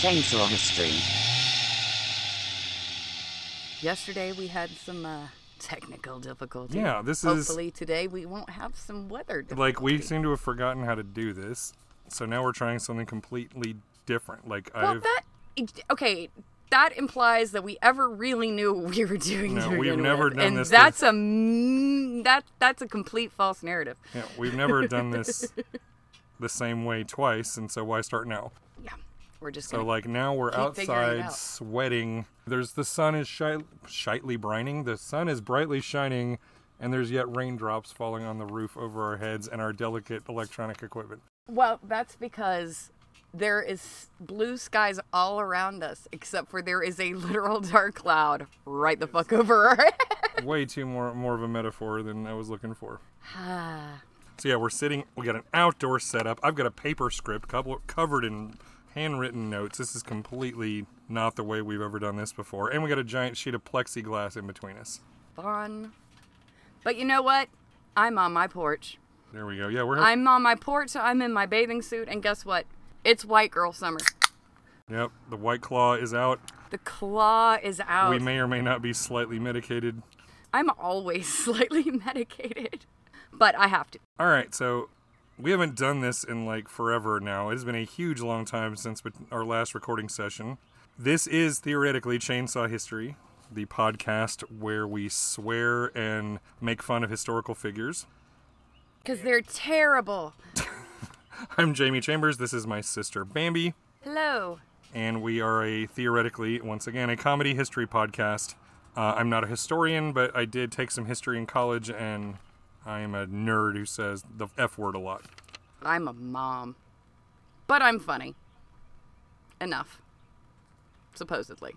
Chainsaw History. Yesterday we had some uh, technical difficulty. Yeah, this is- Hopefully today we won't have some weather difficulty. Like we seem to have forgotten how to do this, so now we're trying something completely different. Like Well, I've that okay. That implies that we ever really knew what we were doing. No, we've never with, done and this that's a that that's a complete false narrative. yeah, we've never done this the same way twice, and so why start now? We're just So like now we're Keep figuring it outside out. sweating. There's the sun is shi- shitely brining. The sun is brightly shining, and there's yet raindrops falling on the roof over our heads and our delicate electronic equipment. well, that's because there is blue skies all around us, except for there is a literal dark cloud right the fuck over our head. Way too more more of a metaphor than I was looking for. So yeah, we're sitting. We got an outdoor setup. I've got a paper script couple, covered in handwritten notes. This is completely not the way we've ever done this before. And we got a giant sheet of plexiglass in between us. fun. But you know what? I'm on my porch. There we go. Yeah, we're. I'm on my porch. So I'm in my bathing suit, and guess what? It's white girl summer. Yep. The white claw is out. The claw is out. We may or may not be slightly medicated. I'm always slightly medicated, but I have to. All right, so we haven't done this in like forever now. It has been a huge long time since our last recording session. This is theoretically Chainsaw History, the podcast where we swear and make fun of historical figures. Because they're terrible. I'm Jamie Chambers. This is my sister Bambi, Hello. and we are a theoretically, once again, a comedy history podcast. Uh, I'm not a historian, but I did take some history in college, and I am a nerd who says the F word a lot. I'm a mom. But I'm funny. Enough. Supposedly.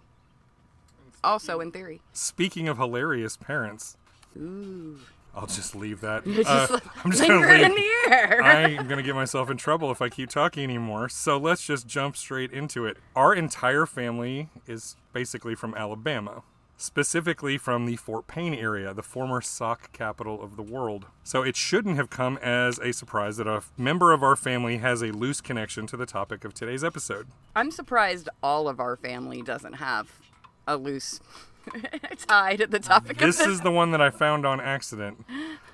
Also, in theory. Speaking of hilarious parents, Ooh. I'll just leave that. Uh, just I'm just gonna linger in leave. the air. I'm gonna get myself in trouble if I keep talking anymore. So let's just jump straight into it. Our entire family is basically from Alabama, specifically from the Fort Payne area, the former sock capital of the world. So it shouldn't have come as a surprise that a member of our family has a loose connection to the topic of today's episode. I'm surprised all of our family doesn't have a loose tie to the topic This this. is the one that I found on accident.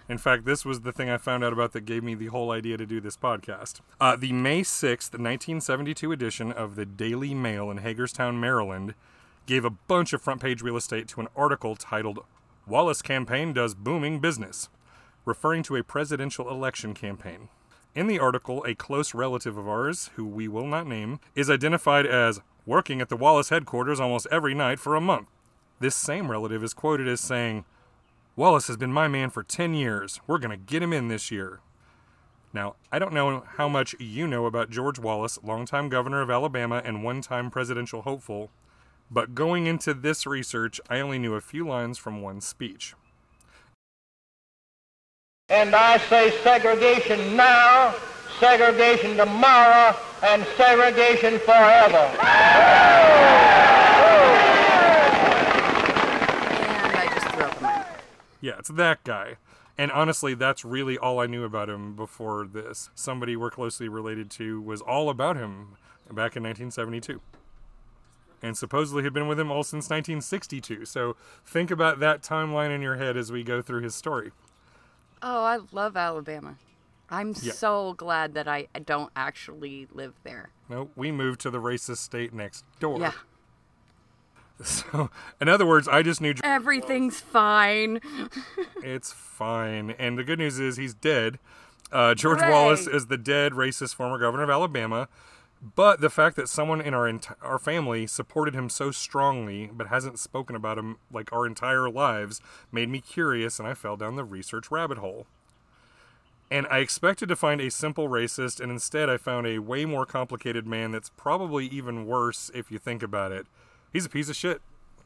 In fact, this was the thing I found out about that gave me the whole idea to do this podcast. Uh, the May 6th, 1972 edition of the Daily Mail in Hagerstown, Maryland, gave a bunch of front page real estate to an article titled Wallace Campaign Does Booming Business, referring to a presidential election campaign. In the article, a close relative of ours, who we will not name, is identified as working at the Wallace headquarters almost every night for a month. This same relative is quoted as saying, Wallace has been my man for 10 years. We're going to get him in this year. Now, I don't know how much you know about George Wallace, longtime governor of Alabama and one time presidential hopeful, but going into this research, I only knew a few lines from one speech. And I say segregation now, segregation tomorrow, and segregation forever. And I just threw up in my. Yeah, it's that guy. And honestly, that's really all I knew about him before this. Somebody we're closely related to was all about him back in 1972. And supposedly had been with him all since 1962. So think about that timeline in your head as we go through his story. Oh, I love Alabama. I'm Yeah. so glad that I don't actually live there. No, we moved to the racist state next door. Yeah. So, in other words, I just knew Everything's fine. It's fine. And the good news is he's dead. Uh, George Hooray. Wallace is the dead racist former governor of Alabama. But the fact that someone in our ent- our family supported him so strongly, but hasn't spoken about him like our entire lives, made me curious, and I fell down the research rabbit hole. And I expected to find a simple racist, and instead I found a way more complicated man that's probably even worse if you think about it. He's a piece of shit.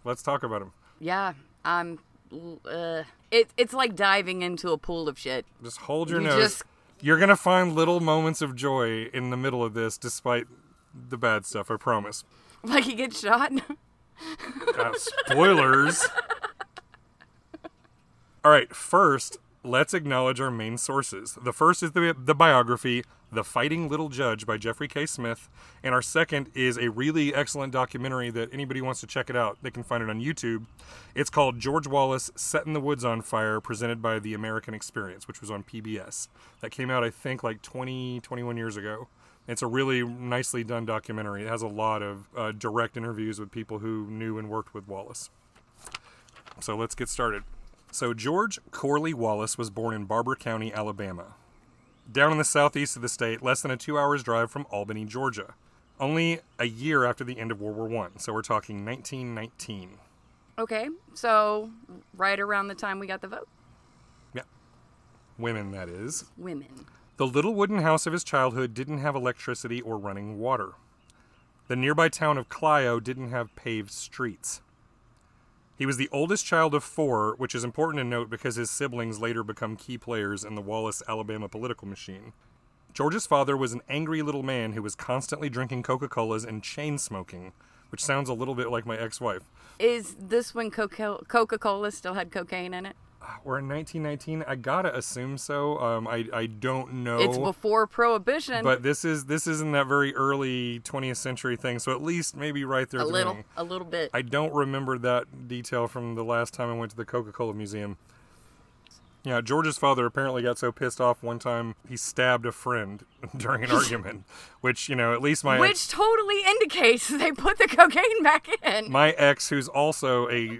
Let's talk about him. Yeah, I'm. Uh, it, it's like diving into a pool of shit. Just hold your You nose. just- You're gonna find little moments of joy in the middle of this, despite the bad stuff. I promise. Like he gets shot. Uh, spoilers. All right. First, let's acknowledge our main sources. The first is the, the biography, The Fighting Little Judge by Jeffrey K. Smith. And our second is a really excellent documentary that anybody wants to check it out, they can find it on YouTube. It's called George Wallace Setting the Woods on Fire, presented by The American Experience, which was on PBS. That came out, I think, like 20, 21 years ago. It's a really nicely done documentary. It has a lot of uh, direct interviews with people who knew and worked with Wallace. So let's get started. So, George Corley Wallace was born in Barbour County, Alabama, down in the southeast of the state, less than a two hours drive from Albany, Georgia. Only a year after the end of World War One, so we're talking 1919. Okay, so right around the time we got the vote, Yeah. Women, that is. women. The little wooden house of his childhood didn't have electricity or running water. The nearby town of Clio didn't have paved streets. He was the oldest child of four, which is important to note because his siblings later become key players in the Wallace, Alabama political machine. George's father was an angry little man who was constantly drinking Coca Colas and chain smoking, which sounds a little bit like my ex wife. Is this when Coca Cola still had cocaine in it? We're in 1919. I gotta assume so. Um, I, I don't know. It's before Prohibition. But this is this isn't that very early 20th century thing, so at least maybe right there. a little, a little bit. I don't remember that detail from the last time I went to the Coca-Cola museum. Yeah, George's father apparently got so pissed off one time he stabbed a friend during an argument, which you know at least my Which ex, totally indicates they put the cocaine back in. my ex, who's also a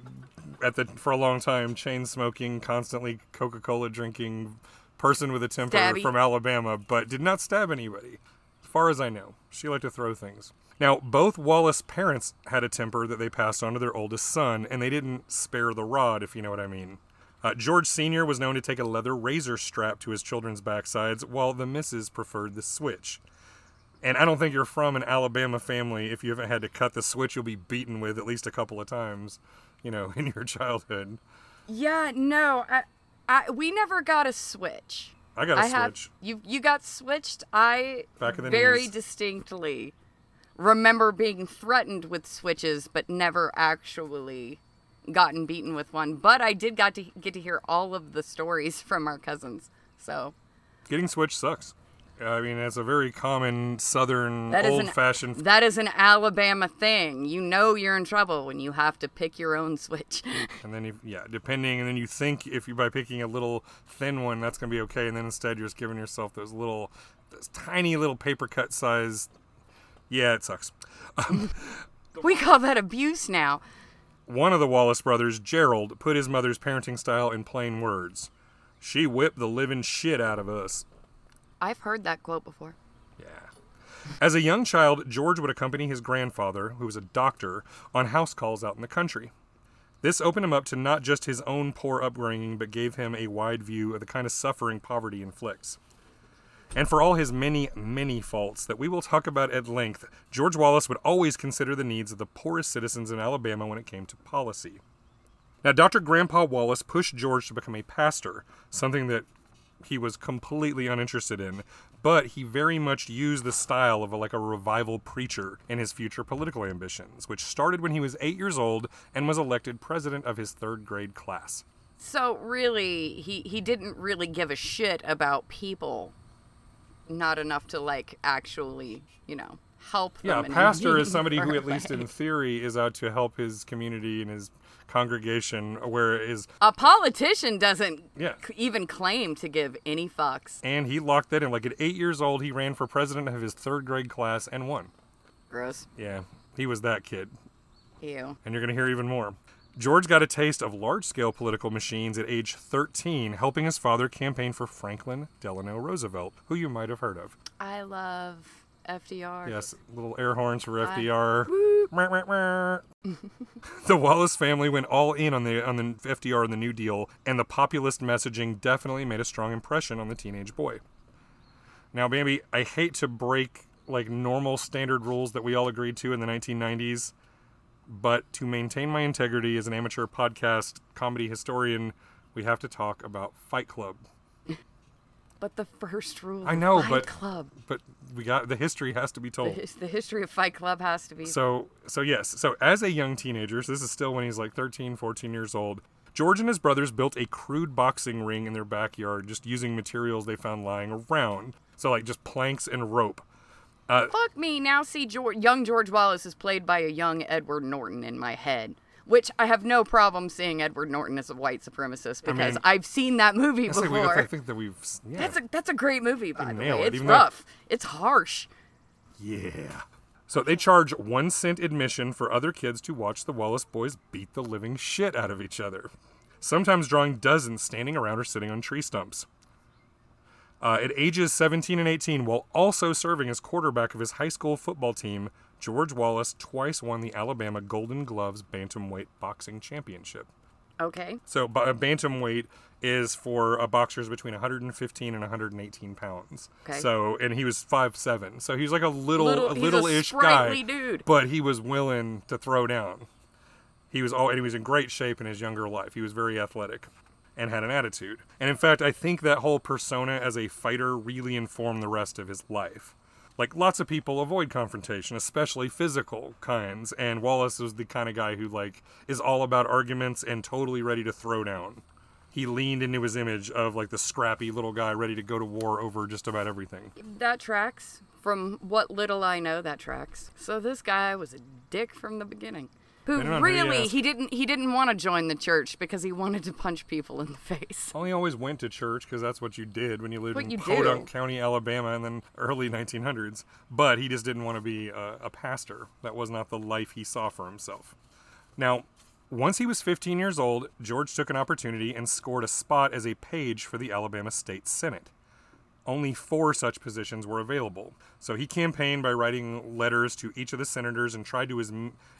at the for a long time chain smoking, constantly Coca-Cola drinking person with a temper Stabby. from Alabama, but did not stab anybody, as far as I know. She liked to throw things. Now, both Wallace parents had a temper that they passed on to their oldest son, and they didn't spare the rod, if you know what I mean. Uh, George Sr. was known to take a leather razor strap to his children's backsides, while the missus preferred the switch. And I don't think you're from an Alabama family if you haven't had to cut the switch you'll be beaten with at least a couple of times, you know, in your childhood. Yeah, no, I, I, we never got a switch. I got a I have switch. you. You got switched. I Back of the very knees. distinctly remember being threatened with switches, but never actually gotten beaten with one. But I did got to get to hear all of the stories from our cousins. So Getting switched sucks. I mean, that's a very common Southern, that is an old-fashioned. that is an Alabama thing. You know you're in trouble when you have to pick your own switch. and then, you, yeah, depending, and then you think if you by picking a little thin one, that's gonna be okay, and then instead you're just giving yourself those little, those tiny little paper cut size. Yeah, it sucks. Um, we call that abuse now. One of the Wallace brothers, Gerald, put his mother's parenting style in plain words. She whipped the living shit out of us. I've heard that quote before. Yeah. As a young child, George would accompany his grandfather, who was a doctor, on house calls out in the country. This opened him up to not just his own poor upbringing, but gave him a wide view of the kind of suffering poverty inflicts. And for all his many, many faults that we will talk about at length, George Wallace would always consider the needs of the poorest citizens in Alabama when it came to policy. Now, Dr. Grandpa Wallace pushed George to become a pastor, something that he was completely uninterested in, but he very much used the style of a, like a revival preacher in his future political ambitions, which started when he was eight years old and was elected president of his third grade class. So really, he he didn't really give a shit about people. Not enough to like actually, you know, help them. Yeah, a pastor is somebody who, at least in theory, is out to help his community and his congregation, whereas a politician doesn't Yeah. c- even claim to give any fucks. and he locked that in. Like at eight years old, he ran for president of his third grade class and won. Gross. Yeah, he was that kid. Ew. and you're going to hear even more. George got a taste of large scale political machines at age 13, helping his father campaign for Franklin Delano Roosevelt, who you might have heard of. I love FDR. Yes, little air horns for FDR. The Wallace family went all in on the on the FDR and the New Deal, and the populist messaging definitely made a strong impression on the teenage boy. Now, baby, I hate to break like normal standard rules that we all agreed to in the 1990s, but to maintain my integrity as an amateur podcast comedy historian, we have to talk about Fight Club. But the first rule. I of know, Fight but Club. but we got the history has to be told. his- the history of Fight Club has to be. So, so yes. So as a young teenager, so this is still when he's like 13, 14 years old, George and his brothers built a crude boxing ring in their backyard just using materials they found lying around. So, like, just planks and rope. Uh, Fuck me. Now see, George, young George Wallace is played by a young Edward Norton in my head. Which I have no problem seeing Edward Norton as a white supremacist because mean- I've seen that movie I, before. I think that we've. Yeah. That's a that's a great movie, by the way. it, It's even though- rough. It's harsh. Yeah. So they charge one cent admission for other kids to watch the Wallace boys beat the living shit out of each other. Sometimes drawing dozens standing around or sitting on tree stumps. Uh, at ages 17 and 18, while also serving as quarterback of his high school football team, George Wallace twice won the Alabama Golden Gloves Bantamweight Boxing Championship. Okay. So, a bantamweight is for uh, boxers between 115 and 118 pounds. Okay. So, and he was five seven. So he was like a little, Little- a he's a little-ish guy, dude. but he was willing to throw down. He was all, and he was in great shape in his younger life. He was very athletic, and had an attitude. And in fact, I think that whole persona as a fighter really informed the rest of his life. Like lots of people avoid confrontation, especially physical kinds, and Wallace was the kind of guy who like is all about arguments and totally ready to throw down. He leaned into his image of like the scrappy little guy ready to go to war over just about everything. That tracks. From what little I know, that tracks. So this guy was a dick from the beginning. Who Depending on who you really he didn't he didn't want to join the church because he wanted to punch people in the face. Well, he always went to church because that's what you did when you lived What in you do. County, Alabama, in the early 1900s. But he just didn't want to be a, a pastor. That was not the life he saw for himself. Now, once he was 15 years old, George took an opportunity and scored a spot as a page for the Alabama State Senate. Only four such positions were available. So he campaigned by writing letters to each of the senators and tried to as,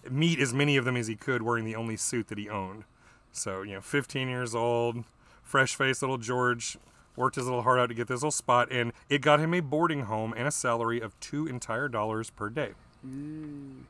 meet as many of them as he could wearing the only suit that he owned. So, you know, 15 years old, fresh faced little George worked his little heart out to get this little spot, and it got him a boarding home and a salary of two entire dollars per day. Mm.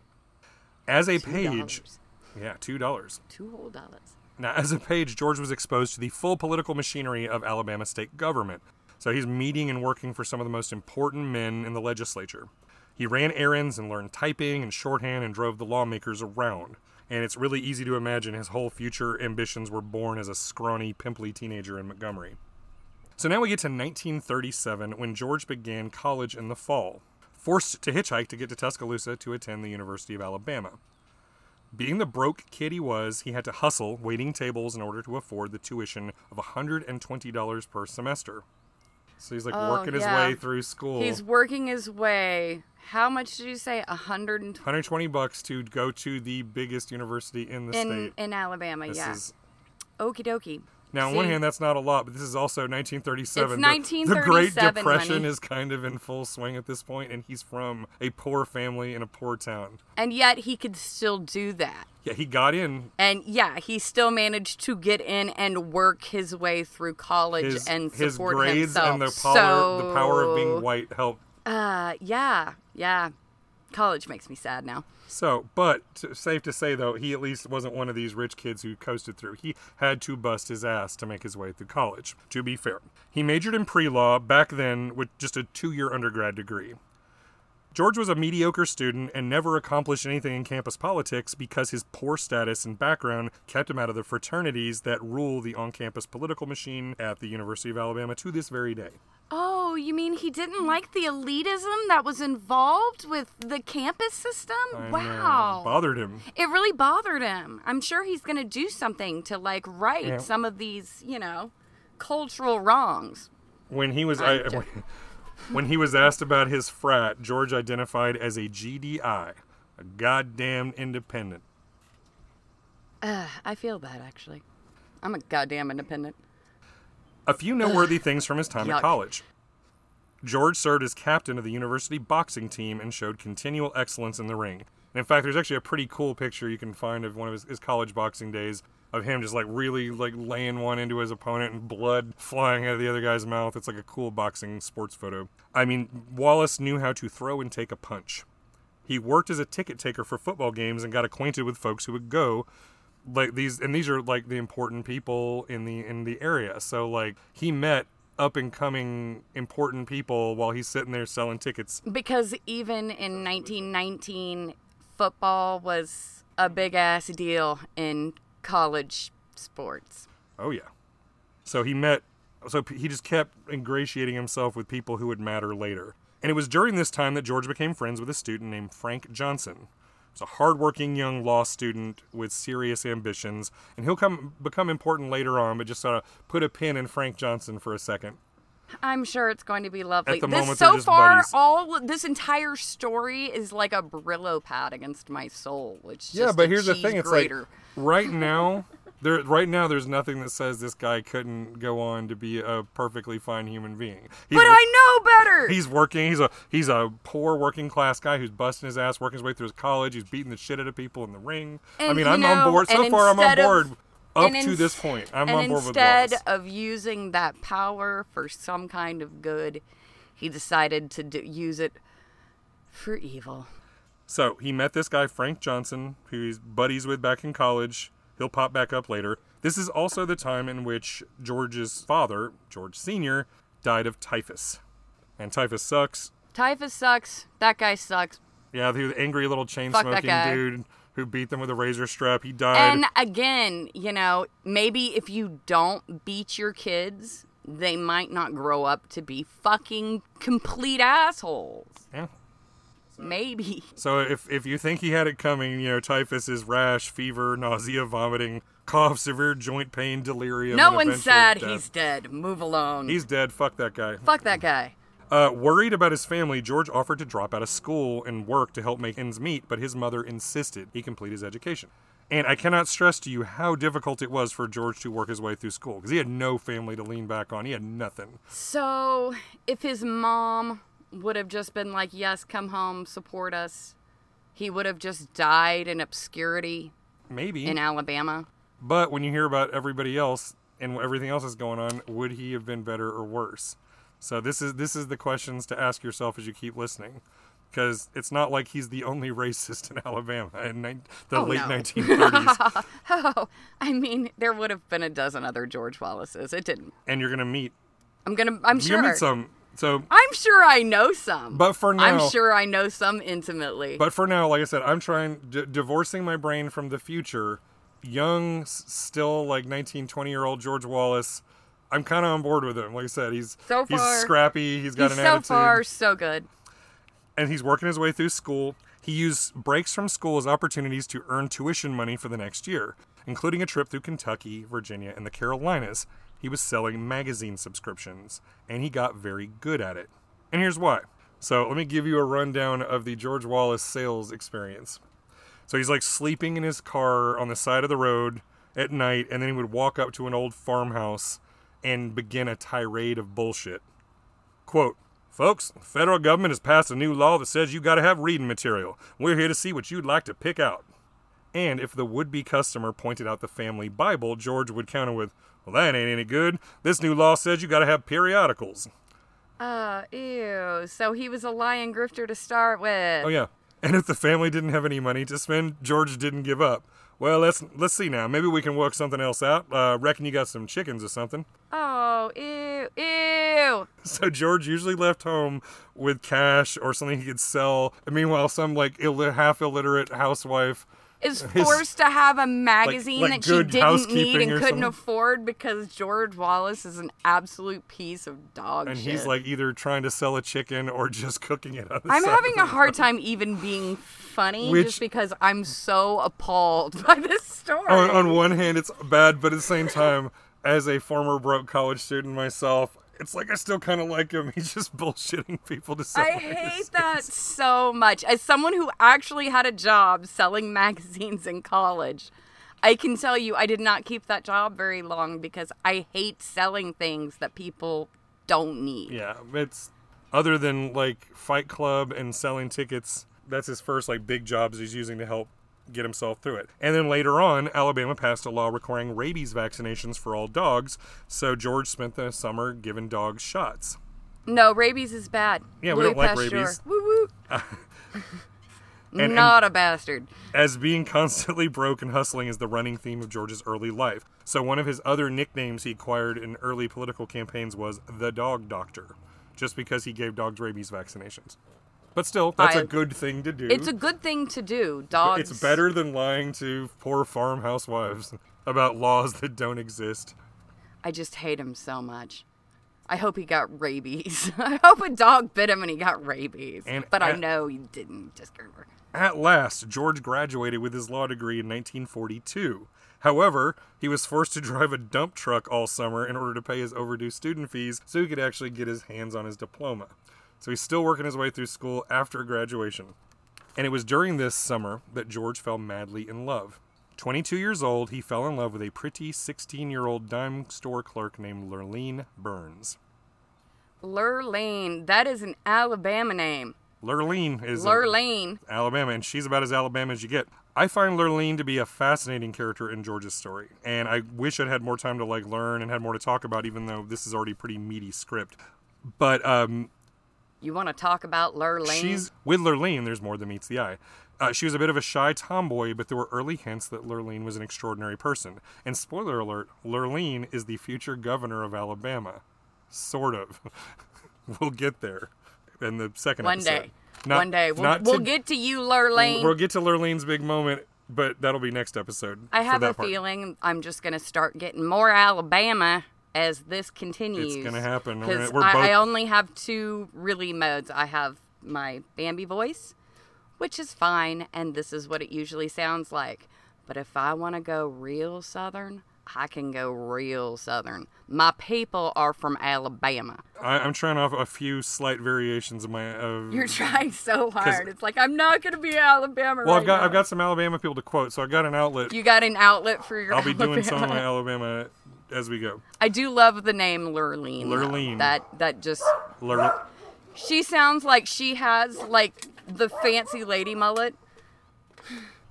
As a page, $2. yeah, two dollars. Two whole dollars. Now, as a page, George was exposed to the full political machinery of Alabama state government. So he's meeting and working for some of the most important men in the legislature. He ran errands and learned typing and shorthand and drove the lawmakers around. And it's really easy to imagine his whole future ambitions were born as a scrawny, pimply teenager in Montgomery. So now we get to 1937 when George began college in the fall, forced to hitchhike to get to Tuscaloosa to attend the University of Alabama. Being the broke kid he was, he had to hustle waiting tables in order to afford the tuition of $120 per semester. So he's like Oh, working his yeah. way through school. He's working his way. How much did you say? A hundred and twenty 120 bucks to go to the biggest university in the in state. in Alabama. This yeah. is Okie dokie. Now, on one hand, that's not a lot, but this is also 1937. It's The- The, Great Depression honey. is kind of in full swing at this point, and he's from a poor family in a poor town. And yet he could still do that. Yeah, he got in. And yeah, he still managed to get in and work his way through college His, and his support grades himself. and the power, the power of being white helped. Uh, yeah, yeah. College makes me sad now. So, but safe to say though, he at least wasn't one of these rich kids who coasted through. He had to bust his ass to make his way through college. To be fair, he majored in pre-law back then with just a two-year undergrad degree. George was a mediocre student and never accomplished anything in campus politics because his poor status and background kept him out of the fraternities that rule the on campus political machine at the University of Alabama to this very day. Oh, you mean he didn't like the elitism that was involved with the campus system? I know, wow. bothered him. It really bothered him. I'm sure he's going to do something to like right Yeah. some of these, you know, cultural wrongs. When he was I. when he was asked about his frat, George identified as a GDI, a goddamn independent. Uh, I feel that actually. I'm a goddamn independent. A few noteworthy things from his time Yuck. at college. George served as captain of the university boxing team and showed continual excellence in the ring. And in fact, there's actually a pretty cool picture you can find of one of his, his college boxing days of him just like really like laying one into his opponent and blood flying out of the other guy's mouth. It's like a cool boxing sports photo. I mean, Wallace knew how to throw and take a punch. He worked as a ticket taker for football games and got acquainted with folks who would go like these and these are like the important people in the in the area. So like he met up and coming important people while he's sitting there selling tickets. Because even in 1919, football was a big ass deal in college sports. Oh yeah. So he met so he just kept ingratiating himself with people who would matter later. And it was during this time that George became friends with a student named Frank Johnson. He's a hardworking young law student with serious ambitions, and he'll come become important later on, but just sort of put a pin in Frank Johnson for a second. I'm sure it's going to be lovely. At the this moment, so far, buddies. all this entire story is like a Brillo pad against my soul, which Yeah, just but here's the thing: it's like right now, there, right now, there's nothing that says this guy couldn't go on to be a perfectly fine human being. He's, But I know better. he's working. He's a he's a poor working class guy who's busting his ass, working his way through his college. He's beating the shit out of people in the ring. I mean, I'm know, on board. So far, I'm on instead of- board. Up and to this point, I'm and on board with instead of using that power for some kind of good, he decided to do, use it for evil. So he met this guy Frank Johnson, who he's buddies with back in college. He'll pop back up later. This is also the time in which George's father, George Senior, died of typhus, and typhus sucks. Typhus sucks. That guy sucks. Yeah, the angry little chain Fuck smoking dude who beat them with a razor strap. He died. And again, you know, maybe if you don't beat your kids, they might not grow up to be fucking complete assholes. yeah. Maybe. So if if you think he had it coming, you know, typhus is rash, fever, nausea, vomiting, cough, severe joint pain, delirium. No and one eventual said death. he's dead. Move alone. He's dead. Fuck that guy. Fuck that guy. Uh, worried about his family, George offered to drop out of school and work to help make ends meet, but his mother insisted he complete his education. And I cannot stress to you how difficult it was for George to work his way through school because he had no family to lean back on. He had nothing. So, if his mom would have just been like, yes, come home, support us, he would have just died in obscurity Maybe. in Alabama. But when you hear about everybody else and everything else that's going on, would he have been better or worse? So this is this is the questions to ask yourself as you keep listening, because it's not like he's the only racist in Alabama in nine the Oh, late no. 1930s. Oh, I mean, there would have been a dozen other George Wallaces. It didn't. and you're gonna meet I'm gonna. I'm you're sure. gonna meet some. So, I'm sure I know some. but for now, I'm sure I know some intimately. But for now, like I said, I'm trying d- divorcing my brain from the future. Young, still like 19, 20 year old George Wallace. I'm kind of on board with him. Like I said, he's So he's scrappy. He's got He's an so attitude, far so good. and he's working his way through school. He used breaks from school as opportunities to earn tuition money for the next year, including a trip through Kentucky, Virginia, and the Carolinas. He was selling magazine subscriptions, and he got very good at it. And here's why. So let me give you a rundown of the George Wallace sales experience. So he's like sleeping in his car on the side of the road at night, and then he would walk up to an old farmhouse and begin a tirade of bullshit. Quote, Folks, the federal government has passed a new law that says you gotta have reading material. We're here to see what you'd like to pick out. And if the would be customer pointed out the family Bible, George would counter with, Well, that ain't any good. This new law says you gotta have periodicals. Uh, ew. So he was a lying grifter to start with. Oh yeah. And if the family didn't have any money to spend, George didn't give up. Well, let's let's see now. Maybe we can work something else out. Uh, reckon you got some chickens or something. Oh, ew, ew. So George usually left home with cash or something he could sell. And meanwhile, some like Ill- half illiterate housewife Is His- forced to have a magazine like that she didn't need and couldn't something? afford because George Wallace is an absolute piece of dog shit. and shit. he's like either trying to sell a chicken or just cooking it I'm having a hard time even being funny Which- just because I'm so appalled by this story. On, on one hand, it's bad, but at the same time, as a former broke college student myself, it's like I still kind of like him. He's just bullshitting people to sell. I hate that so much. As someone who actually had a job selling magazines in college, I can tell you I did not keep that job very long because I hate selling things that people don't need. Yeah, it's other than like Fight Club and selling tickets. That's his first like big jobs he's using to help get himself through it. And then later on, Alabama passed a law requiring rabies vaccinations for all dogs. So George spent the summer giving dogs shots. No, rabies is bad. Yeah, we Louis don't like Pasteur. rabies. Woo woo. and- Not a bastard. As being constantly broke and hustling is the running theme of George's early life. So one of his other nicknames he acquired in early political campaigns was the Dog Doctor, just because he gave dogs rabies vaccinations. But still, that's a good thing to do. It's a good thing to do. Dogs. It's better than lying to poor farmhouse wives. about laws that don't exist. I just hate him so much. I hope he got rabies. I hope a dog bit him and he got rabies. And but I know he didn't. Just At last, George graduated with his law degree in 1942. However, he was forced to drive a dump truck all summer in order to pay his overdue student fees so he could actually get his hands on his diploma. So he's still working his way through school after graduation. And it was during this summer that George fell madly in love. 22 years old, he fell in love with a pretty 16 year old dime store clerk named Lurleen Burns. Lurleen. That is an Alabama name. Lurleen is Lurleen. Alabama, and she's about as Alabama as you get. I find Lurleen to be a fascinating character in George's story, and I wish I'd had more time to like learn and had more to talk about, even though this is already pretty meaty script. But um, You want to talk about Lurleen? she's with Lurleen. There's more than meets the eye. Uh, she was a bit of a shy tomboy, but there were early hints that Lurleen was an extraordinary person. And spoiler alert: Lurleen is the future governor of Alabama, sort of. we'll get there in the second One episode. day. Not- One day. We'll, we'll to- get to you, Lurleen. We'll get to Lurleen's big moment, but that'll be next episode. I have a part. feeling I'm just going to start getting more Alabama as this continues. It's gonna happen. Because we're I, both- I only have two really modes. I have my Bambi voice, which is fine, and this is what it usually sounds like. But if I want to go real Southern, I can go real Southern. My people are from Alabama. I, I'm trying off a few slight variations of my. Of, You're trying so hard. It's like I'm not going to be Alabama. well, right I've got now. I've got some Alabama people to quote, so I got an outlet. You got an outlet for your. I'll be doing some of my Alabama. As we go. I do love the name Lurleen. Lurleen. That that just Lur- she sounds like she has like the fancy lady mullet.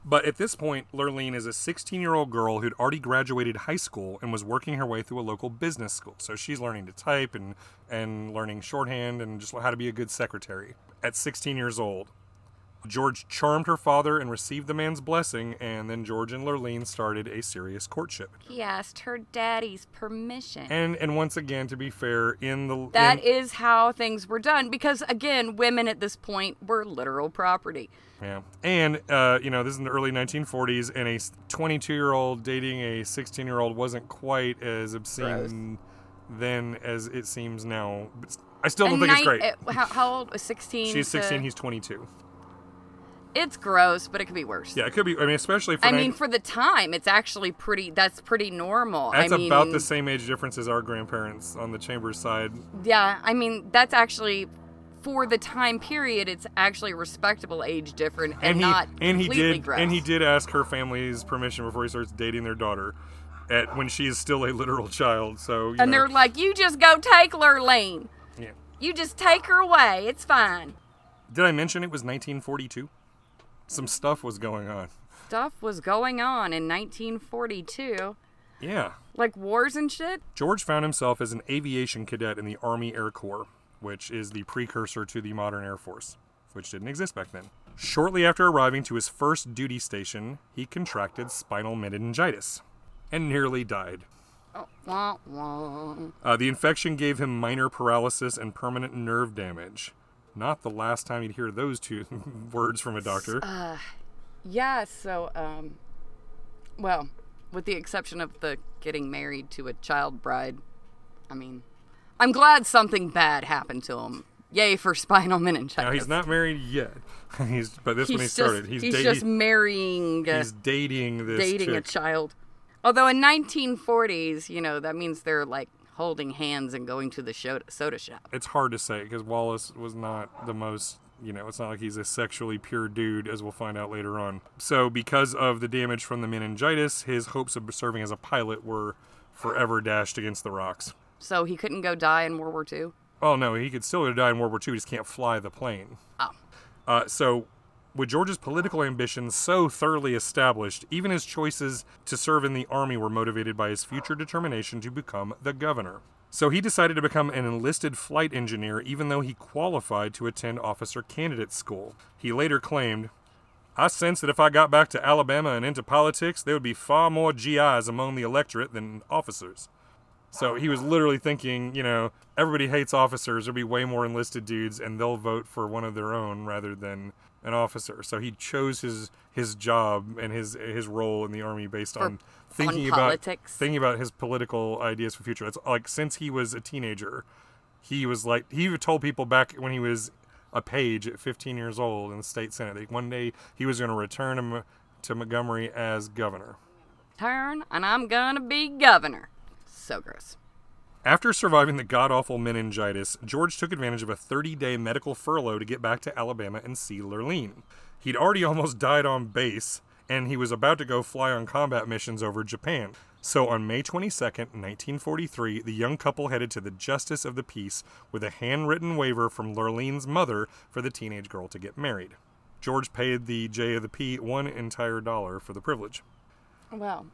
But at this point, Lurleen is a 16 year old girl who'd already graduated high school and was working her way through a local business school. So she's learning to type and, and learning shorthand and just how to be a good secretary. At 16 years old, George charmed her father and received the man's blessing, and then George and Lurleen started a serious courtship. He asked her daddy's permission. And and once again, to be fair, in the That in, is how things were done because again, women at this point were literal property. Yeah. And, uh, you know, this is in the early 1940s, and a 22 year old dating a 16 year old wasn't quite as obscene then as it seems now. I still don't And think it's great. how, how old was 16? She's 16, to- he's 22. It's gross, but it could be worse. Yeah, it could be, I mean, especially for. I nine- mean, for the time, it's actually pretty. That's pretty normal. that's I mean, about the same age difference as our grandparents on the Chambers side. Yeah, I mean that's actually for the time period. It's actually a respectable age difference and, And he not and he did gross. and he did ask her family's permission before he starts dating their daughter, at when she is still a literal child. So you And know, they're like, "You just go take Lurleen. yeah. You just take her away. It's fine." Did I mention it was 1942? Some stuff was going on. Stuff was going on in 1942, Yeah. like wars and shit. George found himself as an aviation cadet in the Army Air Corps, which is the precursor to the modern Air Force, which didn't exist back then. Shortly after arriving to his first duty station, he contracted spinal meningitis and nearly died. Oh. Uh, the infection gave him minor paralysis and permanent nerve damage. Not the last time you'd hear those two words from a doctor. Uh, Yeah. So, um, well, with the exception of the getting married to a child bride, I mean, I'm glad something bad happened to him. Yay for spinal meningitis. now he's not married yet. he's but this He's when he started. He's, he's da- just marrying, uh, he's dating this dating a child. Although in 1940s, you know, that means they're like holding hands and going to the soda shop. it's hard to say because Wallace was not the most, you know, it's not like he's a sexually pure dude, as we'll find out later on. So, because of the damage from the meningitis, his hopes of serving as a pilot were forever dashed against the rocks. So he couldn't go die in World War II. Oh, no, he could still go die in World War II, he just can't fly the plane. Oh. Uh, so, with George's political ambitions so thoroughly established, even his choices to serve in the army were motivated by his future determination to become the governor. So he decided to become an enlisted flight engineer even though he qualified to attend officer candidate school. He later claimed, I sense that if I got back to Alabama and into politics, there would be far more GIs among the electorate than officers. So he was literally thinking, you know, everybody hates officers. There'll be way more enlisted dudes, and they'll vote for one of their own rather than an officer. So he chose his his job and his his role in the army based on thinking about thinking about his political ideas for future. It's like since he was a teenager, he was like he told people back when he was a page at 15 years old in the state senate that one day he was going to return to, Mo- to Montgomery as governor. Turn, and I'm gonna be governor. So gross. After surviving the god awful meningitis, George took advantage of a 30 day medical furlough to get back to Alabama and see Lurleen. He'd already almost died on base, and he was about to go fly on combat missions over Japan. So on May 22nd, 1943, the young couple headed to the Justice of the Peace with a handwritten waiver from Lurleen's mother for the teenage girl to get married. George paid the J of the P one entire dollar for the privilege. Well,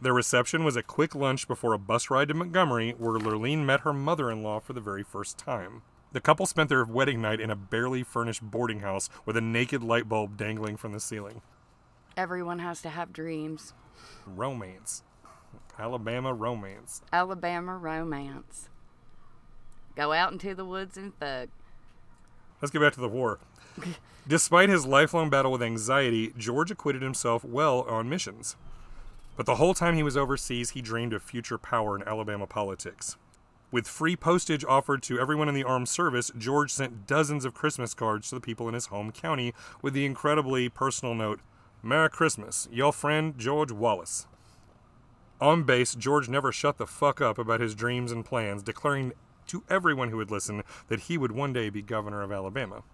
Their reception was a quick lunch before a bus ride to Montgomery, where Lurleen met her mother in law for the very first time. The couple spent their wedding night in a barely furnished boarding house with a naked light bulb dangling from the ceiling. everyone has to have dreams. Romance. Alabama romance. Alabama romance. Go out into the woods and fuck. Let's get back to the war. Despite his lifelong battle with anxiety, George acquitted himself well on missions. But the whole time he was overseas, he dreamed of future power in Alabama politics. With free postage offered to everyone in the armed service, George sent dozens of Christmas cards to the people in his home county with the incredibly personal note Merry Christmas, your friend George Wallace. On base, George never shut the fuck up about his dreams and plans, declaring to everyone who would listen that he would one day be governor of Alabama.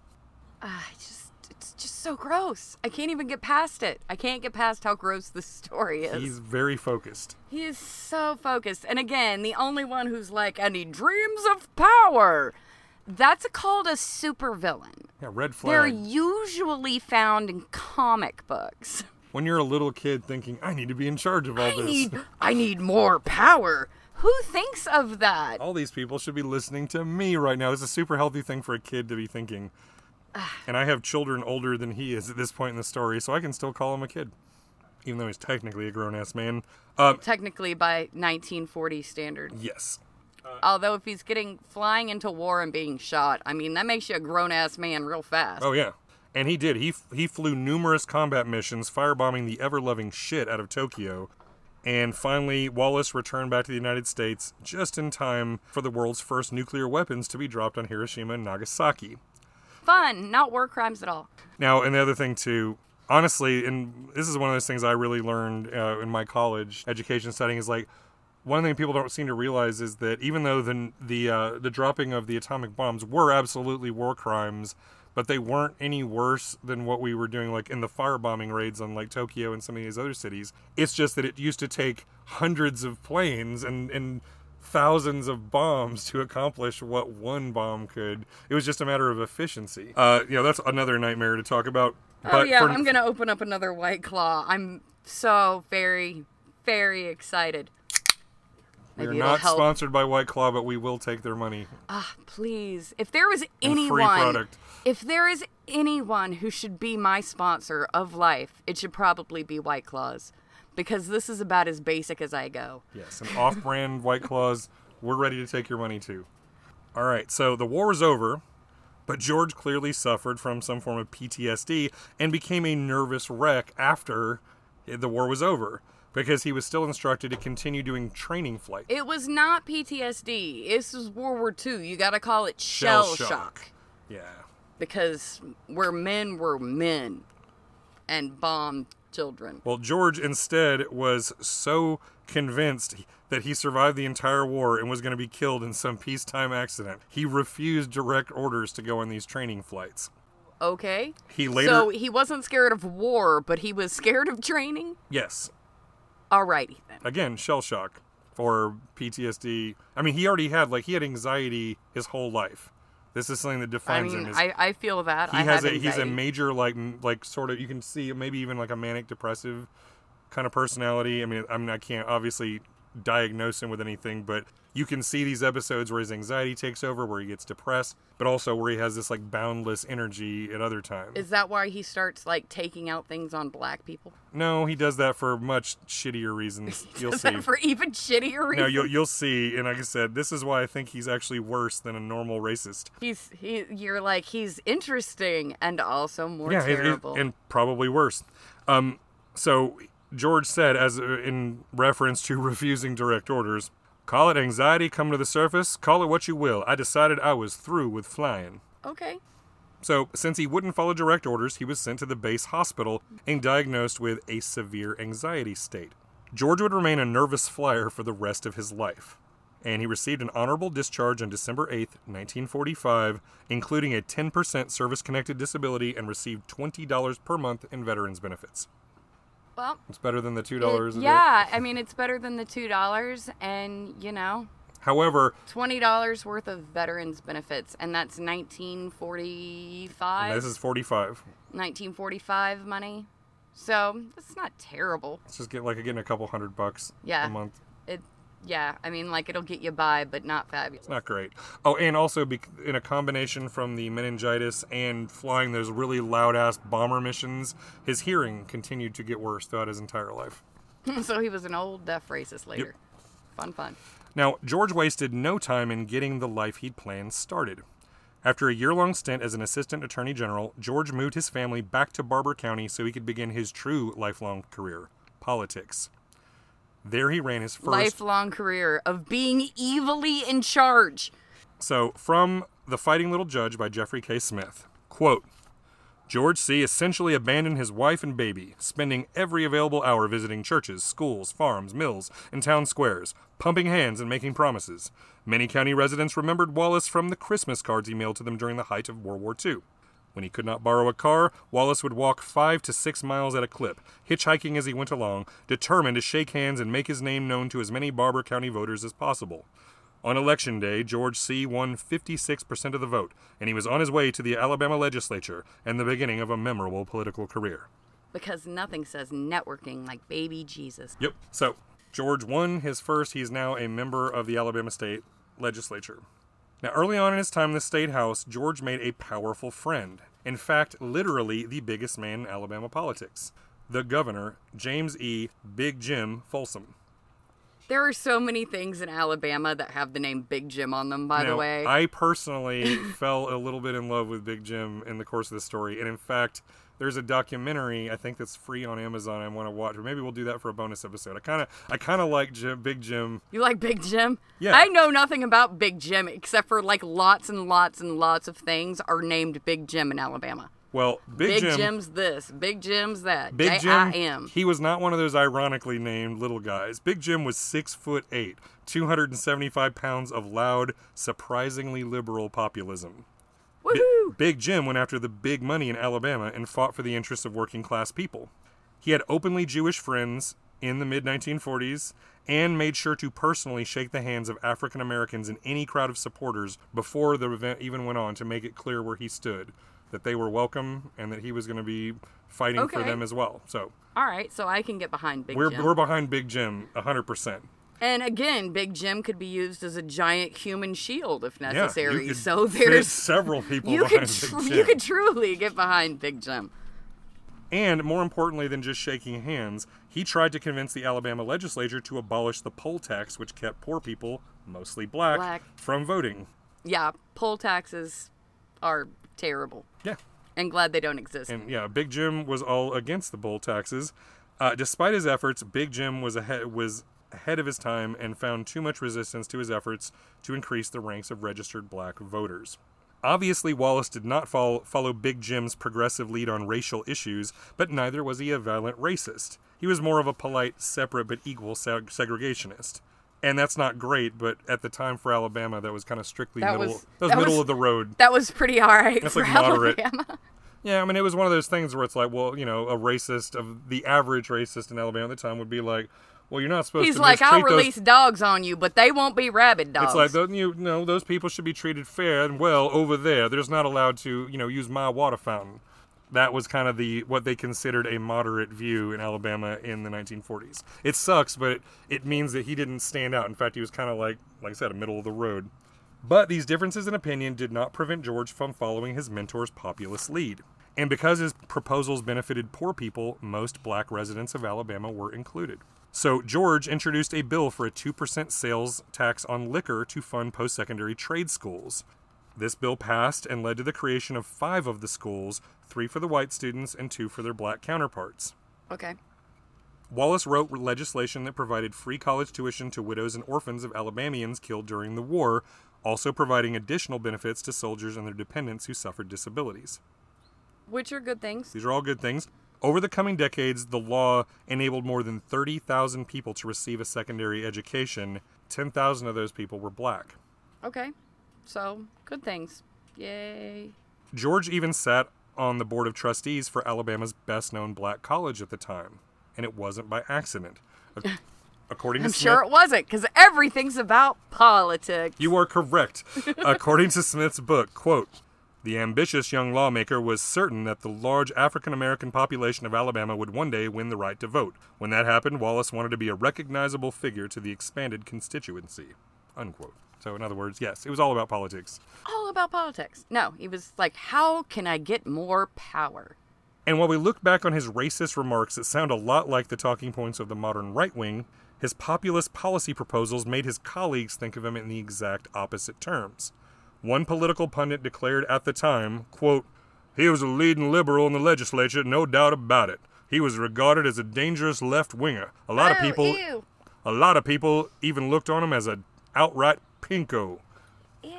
Ah, I just it's just so gross. I can't even get past it. I can't get past how gross this story is. He's very focused. He is so focused. And again, the only one who's like, and he dreams of power. That's called a supervillain. Yeah, red flag. They're usually found in comic books. when you're a little kid thinking, I need to be in charge of all I this. need, I need more power. Who thinks of that? all these people should be listening to me right now. It's a super healthy thing for a kid to be thinking. And I have children older than he is at this point in the story, so I can still call him a kid. Even though he's technically a grown ass man. Um, Technically, by 1940 standards. yes. Although, if he's getting flying into war and being shot, I mean, that makes you a grown ass man real fast. Oh, yeah. And he did. He, f- he flew numerous combat missions, firebombing the ever loving shit out of Tokyo. And finally, Wallace returned back to the United States just in time for the world's first nuclear weapons to be dropped on Hiroshima and Nagasaki. Fun, not war crimes at all. Now, and the other thing too, honestly, and this is one of those things I really learned uh, in my college education setting is like one thing people don't seem to realize is that even though the the uh, the dropping of the atomic bombs were absolutely war crimes, but they weren't any worse than what we were doing like in the firebombing raids on like Tokyo and some of these other cities. It's just that it used to take hundreds of planes and and thousands of bombs to accomplish what one bomb could. It was just a matter of efficiency. Uh, you know, that's another nightmare to talk about. Oh yeah, for- I'm gonna open up another White Claw. I'm so very, very excited. We're Maybe it'll not help. sponsored by White Claw, but we will take their money. Ah, please. If there was anyone, product. if there is anyone who should be my sponsor of life, it should probably be White Claws, because this is about as basic as I go. Yes, and off-brand White Claws. We're ready to take your money too. All right, so the war is over, but George clearly suffered from some form of PTSD and became a nervous wreck after the war was over because he was still instructed to continue doing training flights. It was not PTSD. This was World War II. You gotta call it shell, Shell shock. shock. Yeah. because where men were men and bombed children. Well, George instead was so convinced that he survived the entire war and was going to be killed in some peacetime accident. He refused direct orders to go on these training flights. Okay. He later So he wasn't scared of war, but he was scared of training? Yes. Alrighty then. Again, shell shock or PTSD. I mean, he already had like he had anxiety his whole life. This is something that I defines him. mean, His- I, I feel that. he I has have a he's a major like like sort of you can see maybe even like a manic depressive kind of personality. I mean, I mean I can't obviously diagnose him with anything, but you can see these episodes where his anxiety takes over, where he gets depressed, but also where he has this like boundless energy at other times. Is that why he starts like taking out things on black people? no, he does that for much shittier reasons. You'll see. for even shittier reasons? No, you'll you'll see, and like I said, this is why I think he's actually worse than a normal racist. He's he. You're like he's interesting and also more yeah, it- it- terrible. and probably worse. Um, so George said, as uh, in reference to refusing direct orders, call it anxiety come to the surface, call it what you will. I decided I was through with flying. okay. So, since he wouldn't follow direct orders, he was sent to the base hospital and diagnosed with a severe anxiety state. George would remain a nervous flyer for the rest of his life, and he received an honorable discharge on December 8th, 1945, including a 10% service connected disability and received $20 per month in veterans benefits. Well, It's better than the $2 it- yeah. I mean, it's better than the two dollars, and you know, However, twenty dollars worth of veterans benefits, and that's 1945. this is 45. 1945 money. So it's not terrible. Let's just get like getting a couple hundred bucks Yeah. a month. It, yeah. I mean, like it'll get you by, but not fabulous. Not great. Oh, and also in a combination from the meningitis and flying those really loud ass bomber missions, his hearing continued to get worse throughout his entire life. so he was an old deaf racist later. Fun, fun. Now, George wasted no time in getting the life he'd planned started. After a year long stint as an assistant attorney general, George moved his family back to Barbour County so he could begin his true lifelong career politics. There he ran his first. Lifelong career of being evilly in charge. So, from The Fighting Little Judge by Jeffrey K. Smith quote, George C. essentially abandoned his wife and baby, spending every available hour visiting churches, schools, farms, mills, and town squares, pumping hands and making promises. Many county residents remembered Wallace from the Christmas cards he mailed to them during the height of World War II. When he could not borrow a car, Wallace would walk five to six miles at a clip, hitchhiking as he went along, determined to shake hands and make his name known to as many Barbour County voters as possible. On election day, George C. won 56% of the vote, and he was on his way to the Alabama legislature and the beginning of a memorable political career. Because nothing says networking like baby Jesus. Yep. So, George won his first. He's now a member of the Alabama state legislature. Now, early on in his time in the state house, George made a powerful friend. In fact, literally the biggest man in Alabama politics the governor, James E. Big Jim Folsom. There are so many things in Alabama that have the name Big Jim on them, by the Now, way. I personally fell a little bit in love with Big Jim in the course of the story, and in fact, there's a documentary I think that's free on Amazon. I want to watch, or maybe we'll do that for a bonus episode. I kind of, I kind of like Jim, Big Jim. You like Big Jim? Yeah. I know nothing about Big Jim except for like lots and lots and lots of things are named Big Jim in Alabama. Well, Big, Big, Jim, Jim's this, Big Jim's that. Big Jim, J-I-M. he was not one of those ironically named little guys. Big Jim was six foot eight, 275 pounds of loud, surprisingly liberal populism. Woohoo! Big Jim went after the big money in Alabama and fought for the interests of working class people. He had openly Jewish friends in the mid 1940s and made sure to personally shake the hands of African Americans in any crowd of supporters before the event even went on to make it clear where he stood, that they were welcome and that he was going to be fighting for them as well. So All right, so I can get behind Big we're, Jim. we're behind Big Jim 100%. And again, Big Jim could be used as a giant human shield if Yeah, necessary. you could so there's several people you behind could tr- you could truly get behind Big Jim. And more importantly than just shaking hands, he tried to convince the Alabama legislature to abolish the poll tax, which kept poor people, mostly black, Black. from voting. Yeah, poll taxes are terrible. Yeah. And glad they don't exist. And yeah, Big Jim was all against the poll taxes. Uh, despite his efforts, Big Jim was ahead, was ahead of his time and found too much resistance to his efforts to increase the ranks of registered black voters. Obviously, Wallace did not follow, follow Big Jim's progressive lead on racial issues, but neither was he a violent racist. He was more of a polite, separate but equal seg- segregationist. And that's not great, but at the time for Alabama, that was kind of strictly That middle. was- that was that middle was- of the road. that was pretty alright That's for like moderate. Alabama. Yeah, I mean, it was one of those things where it's like, well, you know, a racist of the average racist in Alabama at the time would be like, well, you're not supposed He's to He's like, I'll those- release dogs on you, but they won't be rabid dogs. It's like, you know, those people should be treated fair and well over there. They're just not allowed to, you know, use my water fountain. That was kind of the what they considered a moderate view in Alabama in the 1940s. It sucks, but it, it means that he didn't stand out. In fact, he was kind of like, like I said, a middle of the road. But these differences in opinion did not prevent George from following his mentor's populist lead. And because his proposals benefited poor people, most black residents of Alabama were included. So George introduced a bill for a 2% sales tax on liquor to fund post secondary trade schools. This bill passed and led to the creation of five of the schools three for the white students and two for their black counterparts. Okay. Wallace wrote legislation that provided free college tuition to widows and orphans of Alabamians killed during the war, also providing additional benefits to soldiers and their dependents who suffered disabilities. Which are good things. These are all good things. Over the coming decades, the law enabled more than 30,000 people to receive a secondary education. 10,000 of those people were black. Okay. So, good things. Yay. George even sat on the board of trustees for Alabama's best known black college at the time, and it wasn't by accident. According to I'm Smith, sure it wasn't, because everything's about politics. You are correct. According to Smith's book, quote, the ambitious young lawmaker was certain that the large African American population of Alabama would one day win the right to vote. When that happened, Wallace wanted to be a recognizable figure to the expanded constituency. Unquote. So, in other words, yes, it was all about politics. all about politics. No, he was like, how can I get more power? And while we look back on his racist remarks that sound a lot like the talking points of the modern right wing, his populist policy proposals made his colleagues think of him in the exact opposite terms. One political pundit declared at the time, quote, He was a leading liberal in the legislature, no doubt about it. He was regarded as a dangerous left winger. A lot of Oh, people Ew. a lot of people even looked on him as an outright pinko. Ew.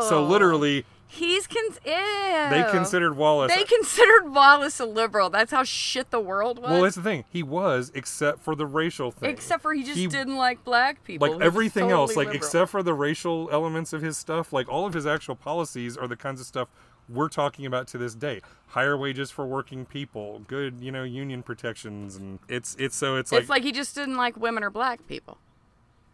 So literally He's con. Ew. they considered Wallace They considered Wallace a liberal. That's how shit the world was. Well, that's the thing. He was, except for the racial thing. Except for he just didn't like black people. Like everything else like liberal. except for the racial elements of his stuff like all of his actual policies are the kinds of stuff we're talking about to this day higher wages for working people good you know union protections and it's it's so it's like, it's like he just didn't like women or black people.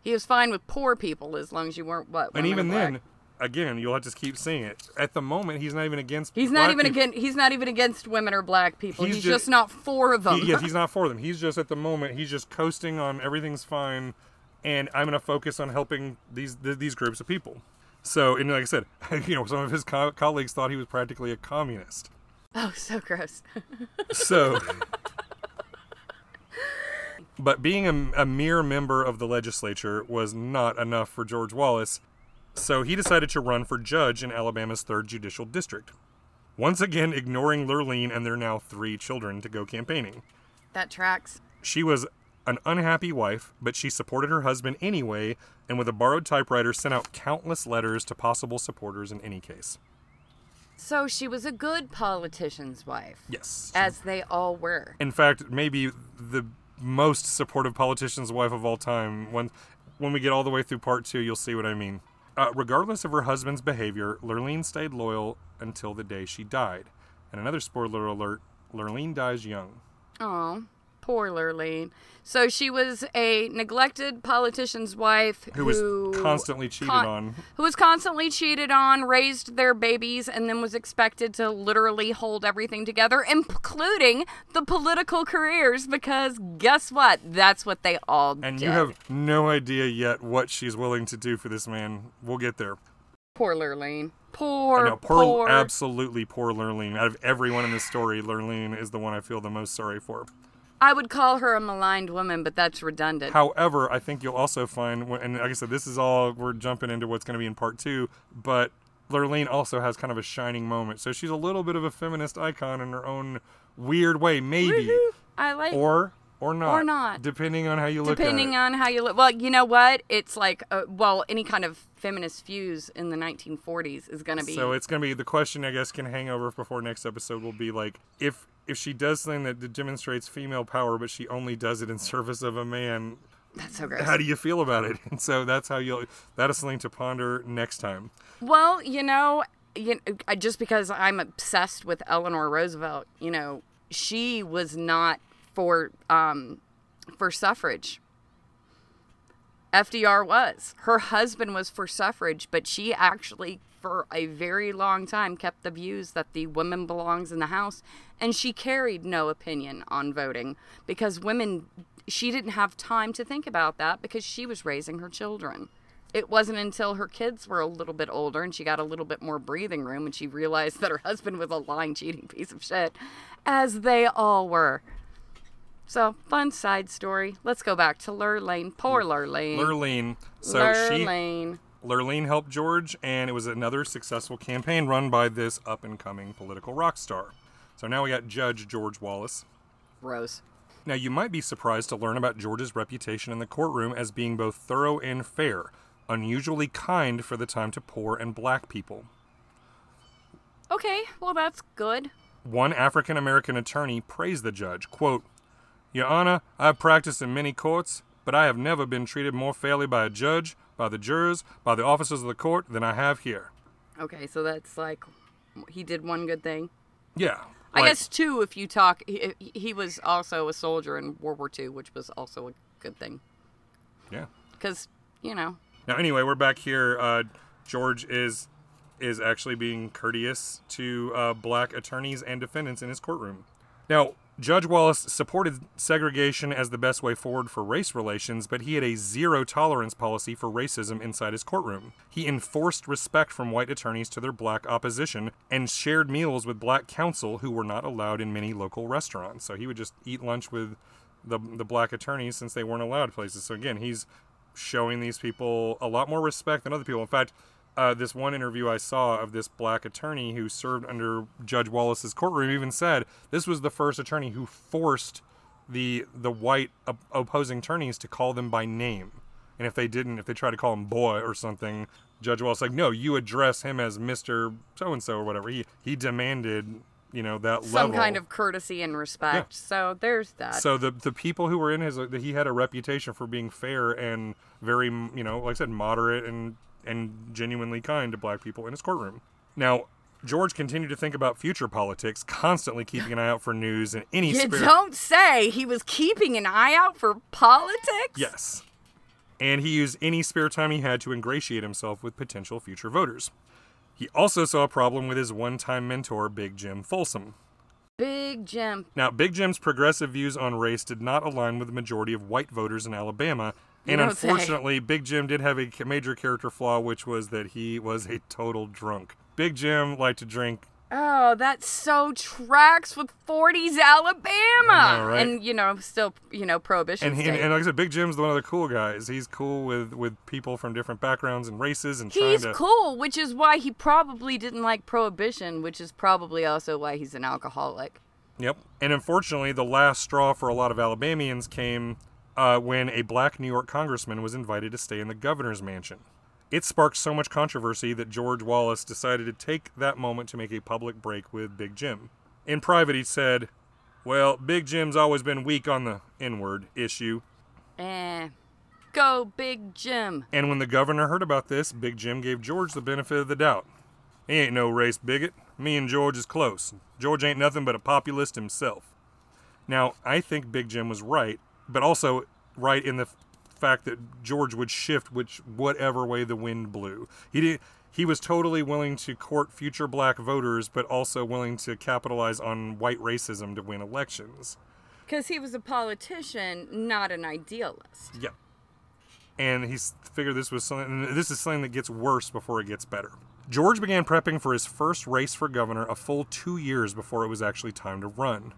He was fine with poor people as long as you weren't what. and even then again you'll have to keep seeing it at the moment he's not even against He's not black even people. against. He's not even against women or black people. He's He's, just- just, not for them. he, yes, he's not for them. He's just at the moment. He's just coasting on everything's fine, and I'm going to focus on helping these th- these groups of people. So, and like I said, you know, some of his co- colleagues thought he was practically a communist. oh, so gross. So, but being a, a mere member of the legislature was not enough for George Wallace. So he decided to run for judge in Alabama's third judicial district. Once again, ignoring Lurleen and their now three children to go campaigning. that tracks. She was an unhappy wife, but she supported her husband anyway, and with a borrowed typewriter sent out countless letters to possible supporters in any case. So she was a good politician's wife, Yes. as they all were. In fact, maybe the most supportive politician's wife of all time. When when we get all the way through part two, you'll see what I mean. Uh, regardless of her husband's behavior, Lurleen stayed loyal until the day she died. And another spoiler alert: Lurleen dies young. Oh, poor Lurleen. So she was a neglected politician's wife Who was constantly cheated con- on. Who was constantly cheated on, raised their babies, and then was expected to literally hold everything together, including the political careers. Because guess what? That's what they all did. And you have no idea yet what she's willing to do for this man. We'll get there. poor Lurleen. Poor, no, poor, poor. absolutely poor Lurleen. Out of everyone in this story, Lurleen is the one I feel the most sorry for. I would call her a maligned woman, but that's redundant. However, I think you'll also find, and like I said, this is all we're jumping into what's going to be in part two, but Lurleen also has kind of a shining moment. So she's a little bit of a feminist icon in her own weird way, maybe, Woohoo. I like or or not, Or not. depending on how you look depending at it. on how you look. Well, you know what? It's like, uh, well, any kind of feminist views in the 1940s is going to be. So it's going to be the question I guess can hang over before next episode will be like if if she does something that demonstrates female power, but she only does it in service of a man, that's so gross. how do you feel about it? And so that's how you'll that is something to ponder next time. Well, you know, you I- just because I'm obsessed with Eleanor Roosevelt, you know, she was not for um, for suffrage. FDR was. Her husband was for suffrage, but she actually for a very long time kept the views that the woman belongs in the house and she carried no opinion on voting because women she didn't have time to think about that because she was raising her children. It wasn't until her kids were a little bit older and she got a little bit more breathing room and she realized that her husband was a lying, cheating piece of shit, as they all were. So, fun side story. Let's go back to Lurlane. Poor Lurlane. Lurleen. So she Lurlane. Lurleen helped George, and it was another successful campaign run by this up and coming political rock star. So now we got Judge George Wallace. Rose. Now, you might be surprised to learn about George's reputation in the courtroom as being both thorough and fair, unusually kind for the time to poor and black people. Okay, well, that's good. One African American attorney praised the judge, quote, Your Honor, I've practiced in many courts, but I have never been treated more fairly by a judge, by the jurors, by the officers of the court than I have here. Okay, so that's like he did one good thing. Yeah. I like- guess two if you talk. He, he was also a soldier in World War II, which was also a good thing. Yeah. Because, you know, Now, anyway, we're back here. Uh, George is is actually being courteous to uh, black attorneys and defendants in his courtroom. Now, Judge Wallace supported segregation as the best way forward for race relations, but he had a zero tolerance policy for racism inside his courtroom. He enforced respect from white attorneys to their black opposition and shared meals with black counsel who were not allowed in many local restaurants. So he would just eat lunch with the, the black attorneys since they weren't allowed places. So again, he's showing these people a lot more respect than other people. In fact, uh, this one interview I saw of this black attorney who served under Judge Wallace's courtroom even said this was the first attorney who forced the the white op- opposing attorneys to call them by name. And if they didn't, if they tried to call him boy or something, Judge Wallace like, no, you address him as Mister So and So or whatever. He he demanded, you know, that some level. kind of courtesy and respect. So there's that. So the the people who were in his he had a reputation for being fair and very you know like I said moderate and and genuinely kind to black people in his courtroom. Now George continued to think about future politics, constantly keeping an eye out for news and any you spirit. don't say he was keeping an eye out for politics? Yes. And he used any spare time he had to ingratiate himself with potential future voters. He also saw a problem with his one-time mentor, Big Jim Folsom. Big Jim. Now, Big Jim's progressive views on race did not align with the majority of white voters in Alabama, and don't say. unfortunately, Big Jim did have a major character flaw, which was that he was a total drunk. Big Jim liked to drink. Oh, that so tracks with 40s Alabama. Know, right? And, you know, still, you know, prohibition And, he, state. and like I said, Big Jim's one of the cool guys. He's cool with, with people from different backgrounds and races and He's to. cool, which is why he probably didn't like prohibition, which is probably also why he's an alcoholic. Yep. And unfortunately, the last straw for a lot of Alabamians came uh, when a black New York congressman was invited to stay in the governor's mansion. It sparked so much controversy that George Wallace decided to take that moment to make a public break with Big Jim. In private, he said, Well, Big Jim's always been weak on the N word issue. Eh. Go, Big Jim. And when the governor heard about this, Big Jim gave George the benefit of the doubt. He ain't no race bigot. Me and George is close. George ain't nothing but a populist himself. Now, I think Big Jim was right, but also right in the fact that George would shift which whatever way the wind blew. He did he was totally willing to court future black voters, but also willing to capitalize on white racism to win elections. Because he was a politician, not an idealist. Yeah. And he figured this was something. This is something that gets worse before it gets better. George began prepping for his first race for governor a full two years before it was actually time to run,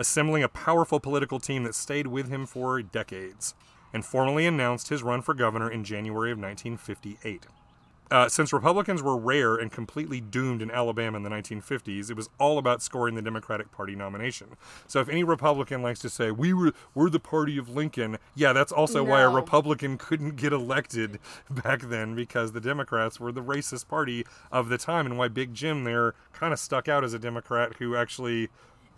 assembling a powerful political team that stayed with him for decades, and formally announced his run for governor in January of 1958. Uh, since Republicans were rare and completely doomed in Alabama in the 1950s, it was all about scoring the Democratic Party nomination. So if any Republican likes to say we were we're the party of Lincoln, yeah, that's also why a Republican couldn't get elected back then because the Democrats were the racist party of the time, and why Big Jim there kind of stuck out as a Democrat who actually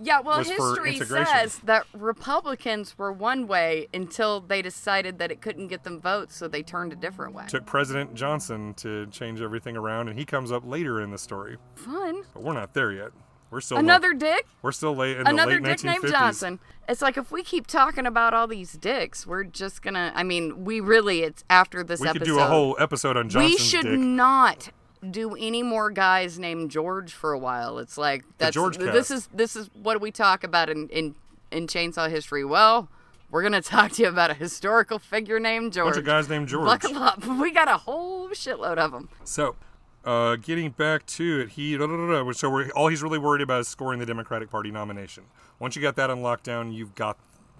Yeah, well, history says that Republicans were one way until they decided that it couldn't get them votes, so they turned a different way. took President Johnson to change everything around, and he comes up later in the story. Fun. But we're not there yet. We're still Another dick? We're still late in Another the late dick 1950s. named Johnson. It's like if we keep talking about all these dicks, we're just gonna. I mean, we really. It's after this We episode. could do a whole episode on Johnson. we should dick. not do any more guys named George for a while. It's like that's George this is this is what we talk about in in in chainsaw history. Well, we're gonna talk to you about a historical figure named George. bunch of guys named George. Buckle up. We got a whole shitload of them. So, uh, getting back to it, he da, da, da, so we're, all he's really worried about is scoring the Democratic Party nomination. Once you got that on lockdown, you've got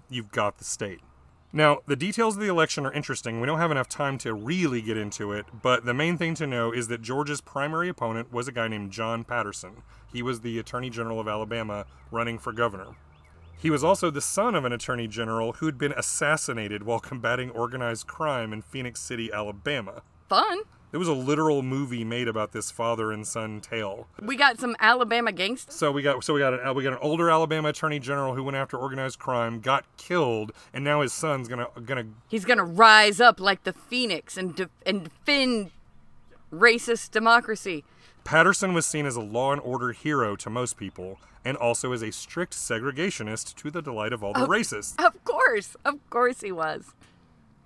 you've got the state. Now, the details of the election are interesting. We don't have enough time to really get into it, but the main thing to know is that George's primary opponent was a guy named John Patterson. He was the Attorney General of Alabama running for governor. He was also the son of an attorney general who'd been assassinated while combating organized crime in Phenix City, Alabama. Fun. There was a literal movie made about this father and son tale. We got some Alabama gangsters. So we got so we got an we got an older Alabama attorney general who went after organized crime, got killed, and now his son's gonna gonna He's gonna rise up like the phoenix and de- and defend racist democracy. Patterson was seen as a law and order hero to most people, and also as a strict segregationist to the delight of all the racists. Of course, of course he was.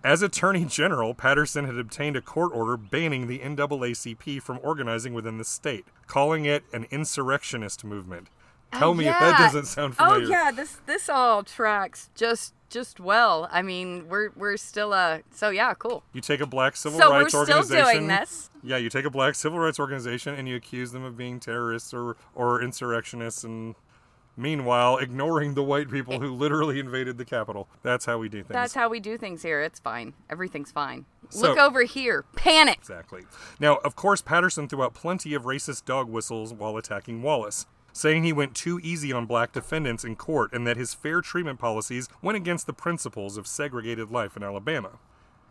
As Attorney General, Patterson had obtained a court order banning the NAACP from organizing within the state, calling it an insurrectionist movement. Tell me if that Oh, Yeah. doesn't sound familiar. Oh yeah, this this all tracks just just well. I mean, we're we're still uh so yeah, cool. You take a black civil So we're rights still organization. doing this. Yeah, you take a black civil rights organization and you accuse them of being terrorists or, or insurrectionists and meanwhile ignoring the white people eh. who literally invaded the Capitol. That's how we do things. That's how we do things here. It's fine. Everything's fine. So- Look over here. Panic. Exactly. Now, of course, Patterson threw out plenty of racist dog whistles while attacking Wallace, saying he went too easy on black defendants in court and that his fair treatment policies went against the principles of segregated life in Alabama.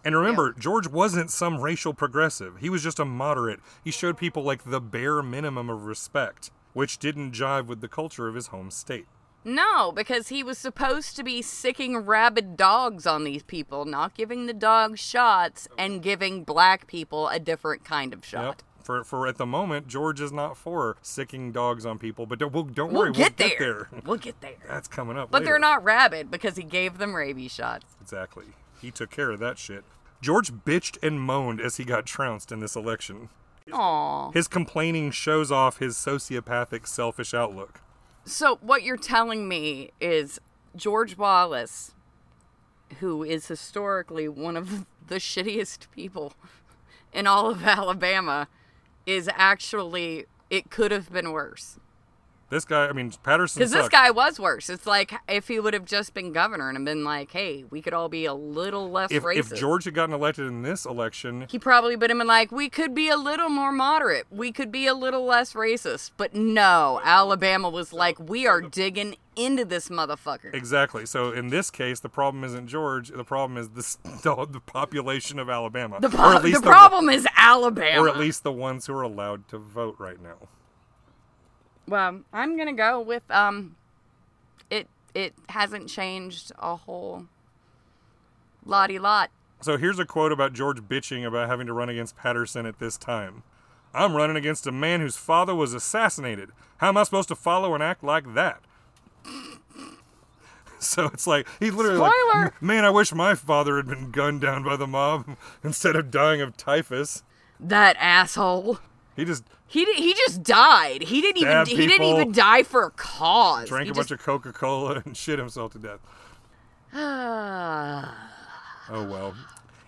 And remember, George wasn't some racial progressive. He was just a moderate. He showed people like the bare minimum of respect, which didn't jive with the culture of his home state. No, because he was supposed to be sicking rabid dogs on these people, not giving the dogs shots and giving black people a different kind of shot. Yep. For, for at the moment, George is not for sicking dogs on people, but don't, we'll, don't We'll worry, get, we'll there. get there. We'll get there. That's coming up. But later. they're not rabid because he gave them rabies shots. Exactly. He took care of that shit. George bitched and moaned as he got trounced in this election. Aww. His complaining shows off his sociopathic, selfish outlook. So what you're telling me is George Wallace, who is historically one of the shittiest people in all of Alabama, is actually it could have been worse. This guy, I mean, Patterson Because this guy was worse. It's like if he would have just been governor and been like, "Hey, we could all be a little less if, racist." if George had gotten elected in this election, he probably would have been like, "We could be a little more moderate. We could be a little less racist." But no, Alabama was like, "We are digging into this motherfucker." exactly. So in this case, the problem isn't George. The problem is the, the, the population of Alabama, The, or po- at least the problem is Alabama. or at least the ones who are allowed to vote right now. Well, I'm gonna go with um, it. It hasn't changed a whole lotty lot. So here's a quote about George bitching about having to run against Patterson at this time. I'm running against a man whose father was assassinated. How am I supposed to follow and act like that? So it's like he literally like, man, I wish my father had been gunned down by the mob instead of dying of typhus. That asshole. He just He di- he just died. He didn't even he didn't even die for a cause. drank he a bunch of Coca-Cola and shit himself to death. Oh well.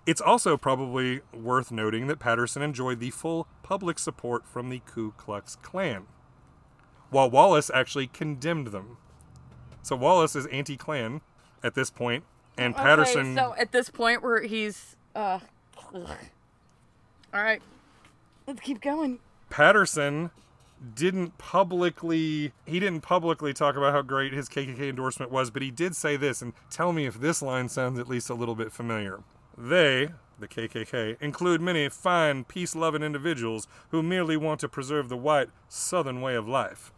It's also probably worth noting that Patterson enjoyed the full public support from the Ku Klux Klan, while Wallace actually condemned them. So Wallace is anti-Klan at this point, and Patterson. Okay, so at this point where he's uh. All right, let's keep going. Patterson didn't publicly he didn't publicly talk about how great his KKK endorsement was, but he did say this and tell me if this line sounds at least a little bit familiar. They, the KKK, include many fine, peace-loving individuals who merely want to preserve the white southern way of life.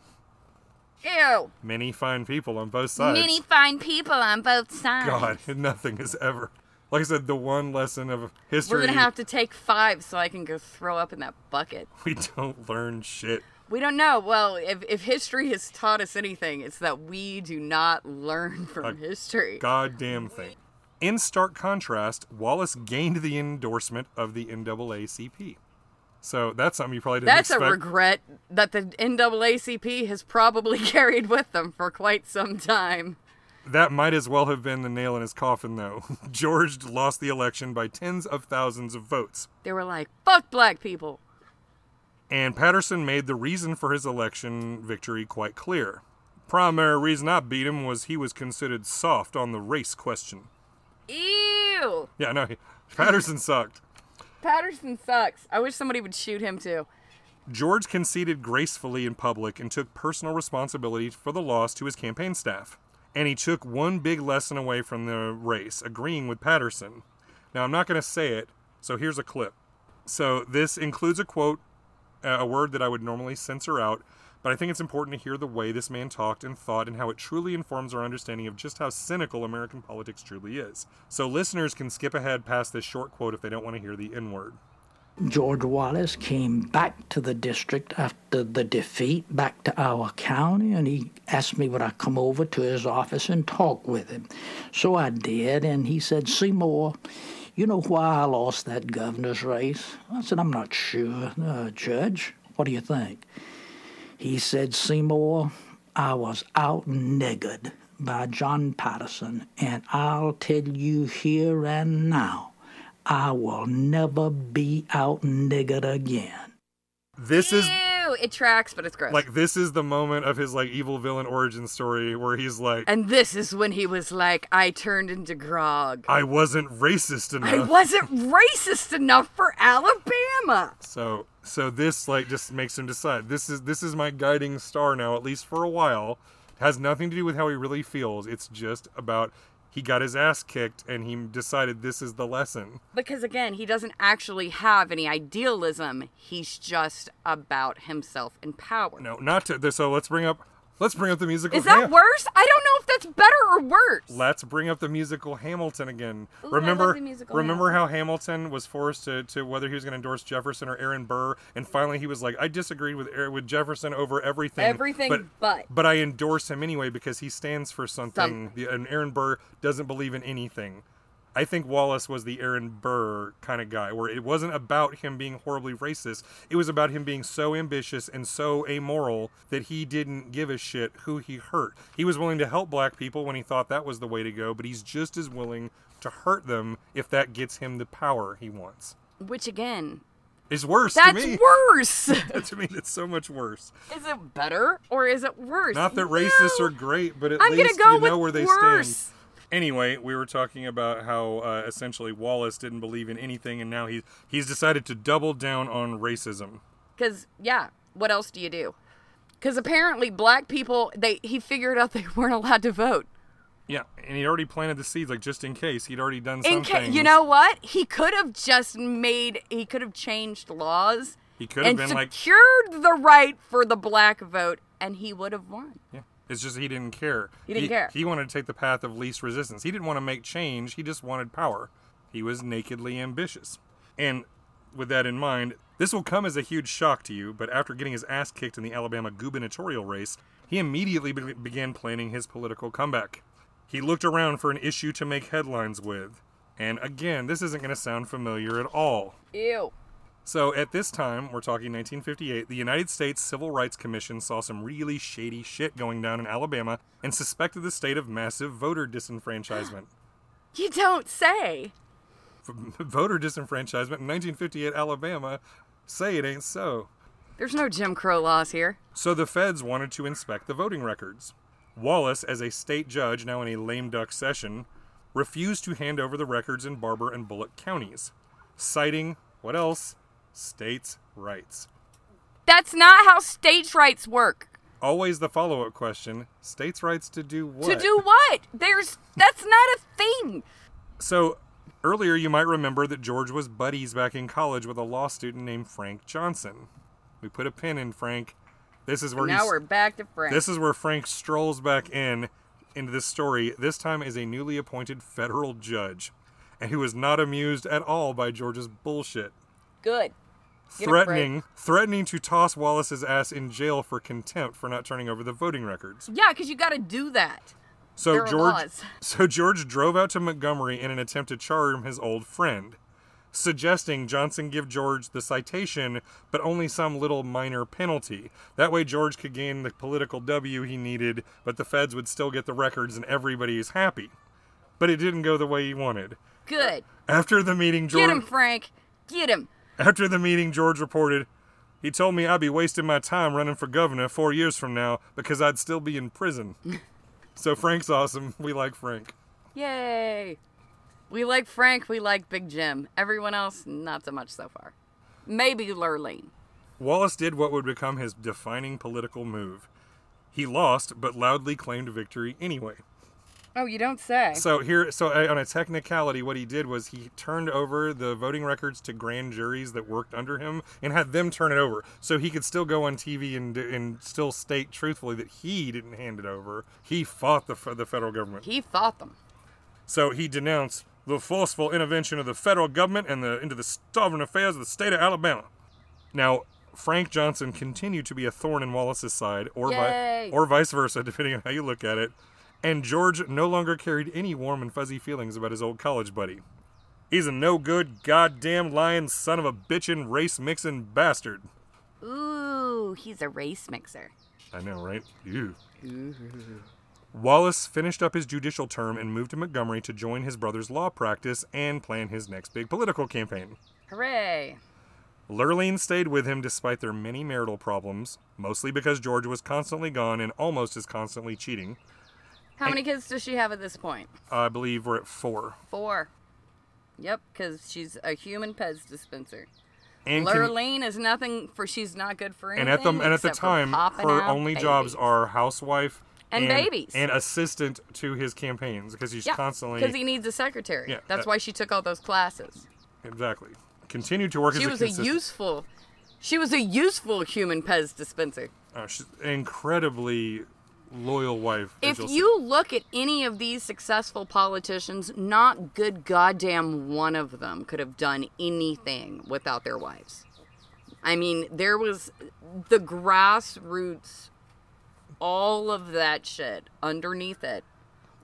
Ew. Many fine people on both sides. Many fine people on both sides. God, nothing is ever. Like I said, the one lesson of history We're gonna have to take five so I can go throw up in that bucket. we don't learn shit. We don't know. Well, if, if history has taught us anything, it's that we do not learn from history. goddamn thing. In stark contrast, Wallace gained the endorsement of the NAACP. So that's something you probably didn't That's expect. a regret that the NAACP has probably carried with them for quite some time. That might as well have been the nail in his coffin, though. George lost the election by tens of thousands of votes. They were like, fuck black people. And Patterson made the reason for his election victory quite clear. Primary reason I beat him was he was considered soft on the race question. Ew. Yeah, no, he, Patterson sucked. Patterson sucks. I wish somebody would shoot him too. George conceded gracefully in public and took personal responsibility for the loss to his campaign staff. And he took one big lesson away from the race, agreeing with Patterson. Now, I'm not going to say it, so here's a clip. So, this includes a quote, a word that I would normally censor out, but I think it's important to hear the way this man talked and thought and how it truly informs our understanding of just how cynical American politics truly is. So, listeners can skip ahead past this short quote if they don't want to hear the N word. George Wallace came back to the district after the defeat, back to our county, and he asked me would I come over to his office and talk with him. So I did, and he said, Seymour, you know why I lost that governor's race? I said, I'm not sure, uh, Judge. What do you think? He said, Seymour, I was out niggered by John Patterson, and I'll tell you here and now, I will never be out niggered again. This is It tracks, but it's gross. like this is the moment of his like evil villain origin story where he's like and this is when he was like, I turned into Grog. I wasn't racist enough. I wasn't racist enough for Alabama. So so this like just makes him decide this is this is my guiding star now at least for a while. Has nothing to do with how he really feels. It's just about he got his ass kicked and he decided this is the lesson. Because again, he doesn't actually have any idealism. He's just about himself and power. No, not to so let's bring up let's bring up the musical Is that Ham- worse? I don't know if that's better or worse. Let's bring up the musical Hamilton again. Ooh, I remember, love musical remember how Hamilton was forced to, to whether he was going to endorse Jefferson or Aaron Burr, and finally he was like, I disagreed with with Jefferson over everything. Everything but but. but I endorse him anyway because he stands for something. Some- The, and Aaron Burr doesn't believe in anything. I think Wallace was the Aaron Burr kind of guy, where it wasn't about him being horribly racist. It was about him being so ambitious and so amoral that he didn't give a shit who he hurt. He was willing to help black people when he thought that was the way to go, but he's just as willing to hurt them if that gets him the power he wants. Which again, is worse that's to me. worse. to me, it's so much worse. is it better or is it worse? Not that No. racists are great, but at I'm least go you know where they worse. stand. Anyway, we were talking about how uh, essentially Wallace didn't believe in anything, and now he's he's decided to double down on racism. Because yeah, what else do you do? Because apparently black people, they he figured out they weren't allowed to vote. Yeah, and he'd already planted the seeds, like just in case. He'd already done In some ca- you know what? He could have just made. He could have changed laws he could have been like, secured the right for the black vote, and he would have won. yeah. It's just he didn't care. He didn't care. He wanted to take the path of least resistance. He didn't want to make change. He just wanted power. He was nakedly ambitious. And with that in mind, this will come as a huge shock to you, but after getting his ass kicked in the Alabama gubernatorial race, he immediately be- began planning his political comeback. He looked around for an issue to make headlines with. And again, this isn't going to sound familiar at all. Ew. So at this time, we're talking 1958, the United States Civil Rights Commission saw some really shady shit going down in Alabama and suspected the state of massive voter disenfranchisement. You don't say. voter disenfranchisement in 1958 Alabama, say it ain't so. There's no Jim Crow laws here. So the feds wanted to inspect the voting records. Wallace, as a state judge now in a lame duck session, refused to hand over the records in Barbour and Bullock counties, citing what else? States' rights. That's not how states' rights work. Always the follow up question states' rights to do what? To do what? There's that's not a thing. So, earlier you might remember that George was buddies back in college with a law student named Frank Johnson. We put a pin in Frank. This is where now we're back to Frank. This is where Frank strolls back in into this story, this time as a newly appointed federal judge, and who was not amused at all by George's bullshit. good. Threatening threatening to toss Wallace's ass in jail for contempt for not turning over the voting records. Yeah, because you got to do that. So There George so George drove out to Montgomery in an attempt to charm his old friend. suggesting Johnson give George the citation, but only some little minor penalty. That way, George could gain the political W he needed, but the feds would still get the records and everybody is happy. But it didn't go the way he wanted. Good. After the meeting, George. Get him, Frank. Get him. After the meeting, George reported, he told me I'd be wasting my time running for governor four years from now because I'd still be in prison. so Frank's awesome. We like Frank. Yay. We like Frank. We like Big Jim. Everyone else, not so much so far. Maybe Lurleen. Wallace did what would become his defining political move. He lost, but loudly claimed victory anyway. Oh, you don't say. So here, so uh, on a technicality, what he did was he turned over the voting records to grand juries that worked under him and had them turn it over, so he could still go on TV and and still state truthfully that he didn't hand it over. He fought the the federal government. He fought them. So he denounced the forceful intervention of the federal government and the into the sovereign affairs of the state of Alabama. Now, Frank Johnson continued to be a thorn in Wallace's side, or vi- or vice versa, depending on how you look at it. And George no longer carried any warm and fuzzy feelings about his old college buddy. He's a no good, goddamn lying son of a bitchin' race mixin' bastard. Ooh, he's a race mixer. I know, right? Ew. Wallace finished up his judicial term and moved to Montgomery to join his brother's law practice and plan his next big political campaign. Hooray. Lurleen stayed with him despite their many marital problems, mostly because George was constantly gone and almost as constantly cheating. How many kids does she have at this point? I believe we're at four. Four. Yep, because she's a human Pez dispenser. And, Lurleen is nothing for she's not good for anything. and at the and at the time, her only jobs are housewife And babies. and assistant to his campaigns because he's yeah, constantly because he needs a secretary. Yeah, That's that- why she took all those classes. exactly continued to work She as was a a useful. She was a useful human Pez dispenser. uh, she's incredibly loyal wife. If you'll look at any of these successful politicians, not good goddamn one of them could have done anything without their wives. I mean, there was the grassroots, all of that shit underneath it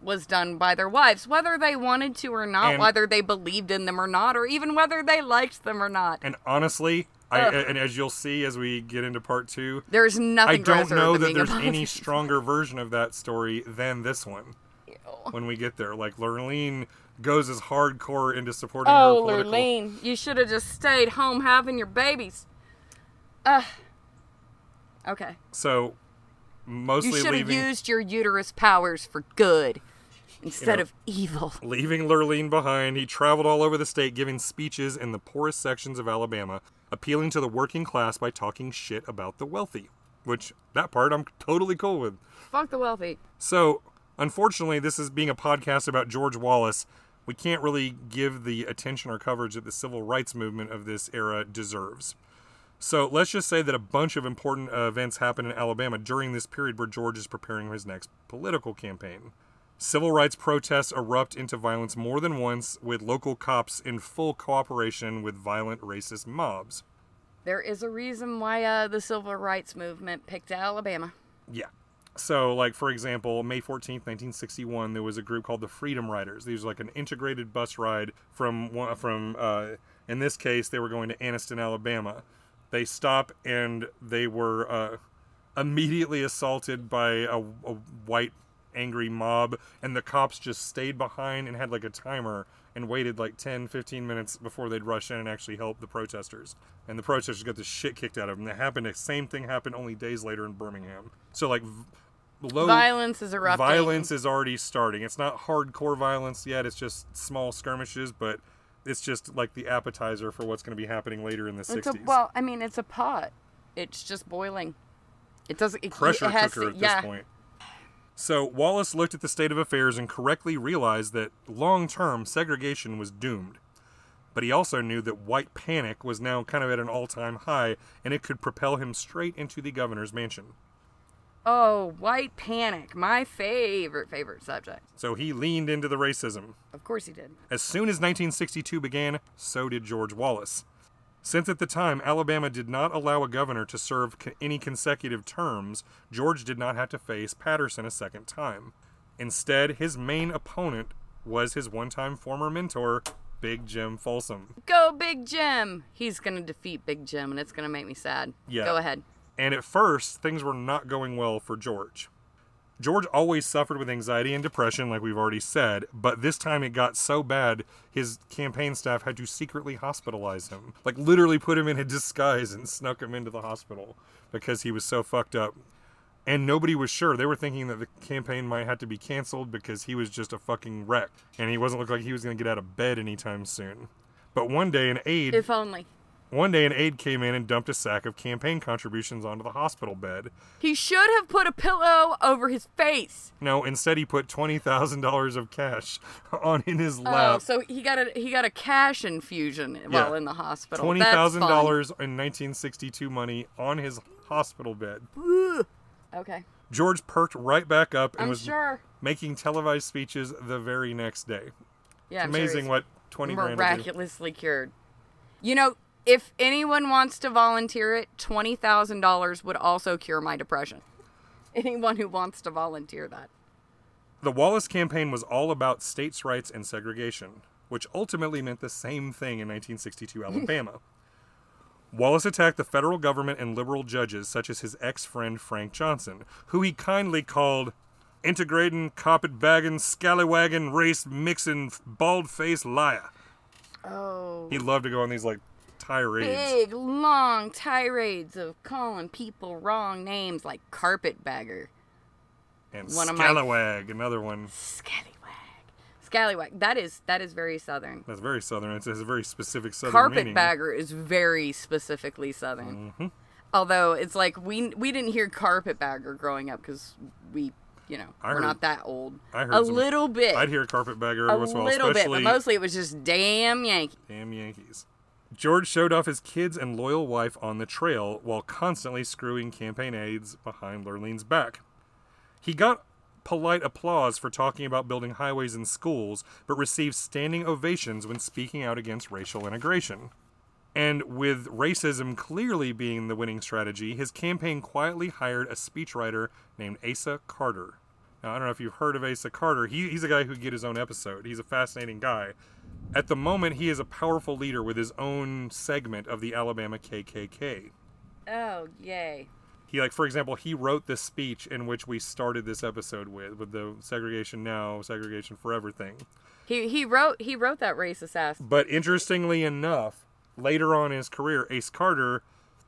was done by their wives, whether they wanted to or not, And- whether they believed in them or not, or even whether they liked them or not. And honestly, I, and as you'll see as we get into part two, There's nothing I don't know that there's any stronger version of that story than this one. When we get there, like Lurleen goes as hardcore into supporting her Oh, political. Lurleen, you should have just stayed home having your babies. Uh, okay. So mostly You should have used your uterus powers for good instead know, of evil. leaving Lurleen behind. He traveled all over the state, giving speeches in the poorest sections of Alabama, appealing to the working class by talking shit about the wealthy. Which that part I'm totally cool with. Fuck the wealthy. So, unfortunately, this is being a podcast about George Wallace. We can't really give the attention or coverage that the civil rights movement of this era deserves. So, let's just say that a bunch of important uh, events happened in Alabama during this period where George is preparing his next political campaign. Civil rights protests erupt into violence more than once, with local cops in full cooperation with violent racist mobs. There is a reason why uh, the civil rights movement picked Alabama. Yeah. So, like for example, May 14th, 1961, there was a group called the Freedom Riders. These were like an integrated bus ride from from uh, in this case, they were going to Anniston, Alabama. They stop and they were uh, immediately assaulted by a, a white angry mob, and the cops just stayed behind and had like a timer and waited like 10, 15 minutes before they'd rush in and actually help the protesters. And the protesters got the shit kicked out of them. That happened. The same thing happened only days later in Birmingham. So like low Violence is erupting. violence is already starting. It's not hardcore violence yet. It's just small skirmishes, but it's just like the appetizer for what's going to be happening later in the It's a, 60s. well, I mean, it's a pot. It's just boiling. It doesn't. It, pressure it has cooker to, at yeah. this point. So Wallace looked at the state of affairs and correctly realized that long term segregation was doomed. But he also knew that white panic was now kind of at an all time high and it could propel him straight into the governor's mansion. Oh, white panic, my favorite favorite subject. So he leaned into the racism. Of course he did. As soon as 1962 began, so did George Wallace. Since at the time Alabama did not allow a governor to serve any consecutive terms, George did not have to face Patterson a second time. Instead, his main opponent was his one time former mentor, Big Jim Folsom. Go Big Jim. He's gonna defeat Big Jim, and it's gonna make me sad. Yeah. Go ahead. And at first, things were not going well for George. George always suffered with anxiety and depression, like we've already said, but this time it got so bad, his campaign staff had to secretly hospitalize him. Like, literally put him in a disguise and snuck him into the hospital because he was so fucked up. And nobody was sure. They were thinking that the campaign might have to be canceled because he was just a fucking wreck. And he wasn't looking like he was going to get out of bed anytime soon. But one day, an aide. If only. One day, an aide came in and dumped a sack of campaign contributions onto the hospital bed. He should have put a pillow over his face. No, instead, he put twenty thousand dollars of cash on in his lap. Oh, lap. so he got a he got a cash infusion while in the hospital. Twenty thousand dollars in 1962 money on his hospital bed. Okay, George perked right back up and I'm was sure. making televised speeches the very next day. Yeah, I'm sure Amazing he's what twenty grand. will do. miraculously cured. You know, if anyone wants to volunteer it, twenty thousand dollars would also cure my depression. Anyone who wants to volunteer that. The Wallace campaign was all about states' rights and segregation, which ultimately meant the same thing in 1962 Alabama. Wallace attacked the federal government and liberal judges, such as his ex friend Frank Johnson, who he kindly called integrating, carpet bagging, scallywagging, race mixing, bald faced liar. Oh. He loved to go on these like tirades. Big, long tirades of calling people wrong names like carpetbagger, And one of my- scallywag, another one. scallywag, scallywag. That is that is very southern. That's very southern. It has a very specific southern. Carpetbagger is very specifically southern. Mm-hmm. Although it's like we we didn't hear carpetbagger growing up because we you know I we're heard- not that old. I heard a some- little bit. I'd hear carpetbagger a once in a while, little bit, but mostly it was just damn Yankee. Damn Yankees. George showed off his kids and loyal wife on the trail while constantly screwing campaign aides behind Lurleen's back. He got polite applause for talking about building highways and schools, but received standing ovations when speaking out against racial integration. And with racism clearly being the winning strategy, his campaign quietly hired a speechwriter named Asa Carter. Now, I don't know if you've heard of Asa Carter. He, he's a guy who get his own episode. He's a fascinating guy. At the moment, he is a powerful leader with his own segment of the Alabama KKK. Oh yay! He, like, for example, he wrote this speech in which we started this episode with, with the segregation now, segregation forever thing. He he wrote he wrote that racist ass. But interestingly enough, later on in his career, Ace Carter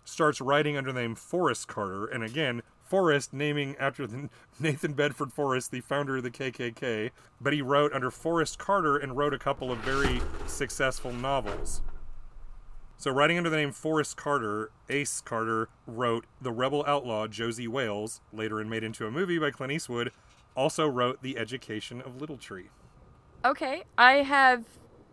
starts writing under the name Forrest Carter, and again, Forrest naming after the Nathan Bedford Forrest, the founder of the KKK. But he wrote under Forrest Carter and wrote a couple of very successful novels. So, writing under the name Forrest Carter, Ace Carter wrote The Rebel Outlaw Josey Wales, later and made into a movie by Clint Eastwood, also wrote The Education of Little Tree. Okay, I have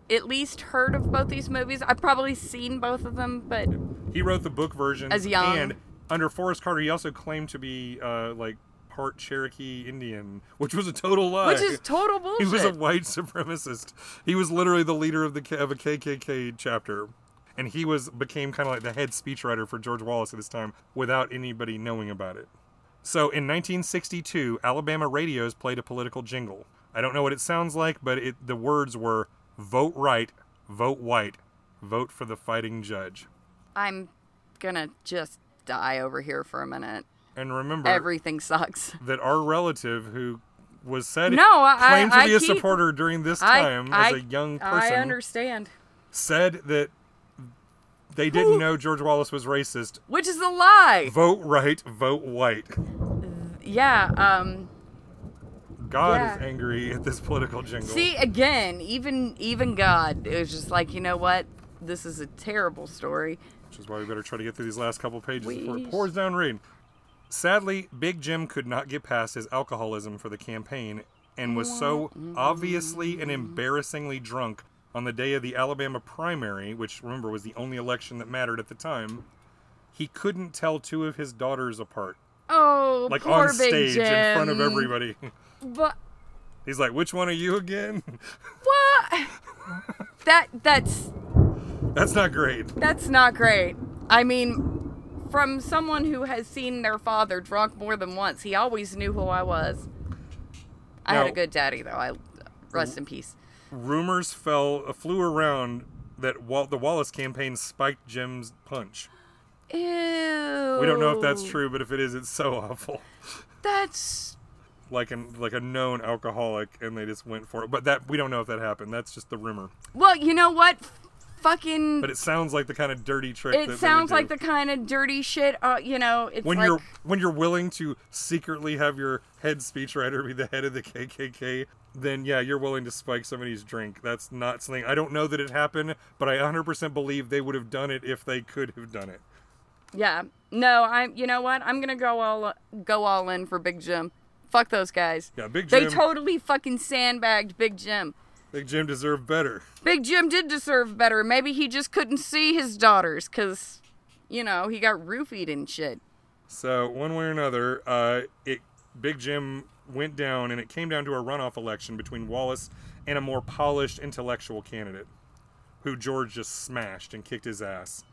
at least heard of both these movies. I've probably seen both of them, but He wrote the book version As young. and under Forrest Carter, he also claimed to be uh, like part Cherokee Indian, which was a total lie. which is total bullshit. he was a white supremacist. He was literally the leader of the of a KKK chapter, and he was became kind of like the head speechwriter for George Wallace at this time without anybody knowing about it. So in 1962, Alabama radios played a political jingle. I don't know what it sounds like, but it, the words were "Vote right, vote white, vote for the fighting judge." I'm gonna just die over here for a minute. And remember Everything sucks. that our relative who was said No, I- claimed to I be a keep- supporter during this time I, as a young person. I understand. said that they didn't know George Wallace was racist. Which is a lie. Vote right, vote white. Yeah. Um. God Yeah. is angry at this political jingle. See again, even even God, it was just like you know what, this is a terrible story. Which is why we better try to get through these last couple pages before it pours down rain. Sadly, Big Jim could not get past his alcoholism for the campaign and was so obviously and mm-hmm. embarrassingly drunk on the day of the Alabama primary, which remember was the only election that mattered at the time, he couldn't tell two of his daughters apart. Oh, Like poor on stage in front of everybody. But He's like, which one are you again? what? that that's That's not great. that's not great. I mean, from someone who has seen their father drunk more than once, he always knew who I was. I had a good daddy though. I rest in peace. rumors fell uh, flew around that Wal- the Wallace campaign spiked Jim's punch. Ew. We don't know if that's true, but if it is, it's so awful. That's Like an like a known alcoholic, and they just went for it. But that we don't know if that happened. That's just the rumor. well, you know what? Fucking. But it sounds like the kind of dirty trick. it sounds like the kind of dirty shit. Uh, you know, it's when like you're when you're willing to secretly have your head speechwriter be the head of the KKK, then yeah, you're willing to spike somebody's drink. That's not something I don't know that it happened, but I 100% believe they would have done it if they could have done it. yeah. No, I'm. You know what? I'm gonna go all go all in for Big Jim. Fuck those guys. Yeah, Big Jim. They totally fucking sandbagged Big Jim. Big Jim deserved better. Big Jim did deserve better. Maybe he just couldn't see his daughters because, you know, he got roofied and shit. So one way or another, uh, it Big Jim went down, and it came down to a runoff election between Wallace and a more polished intellectual candidate, who George just smashed and kicked his ass,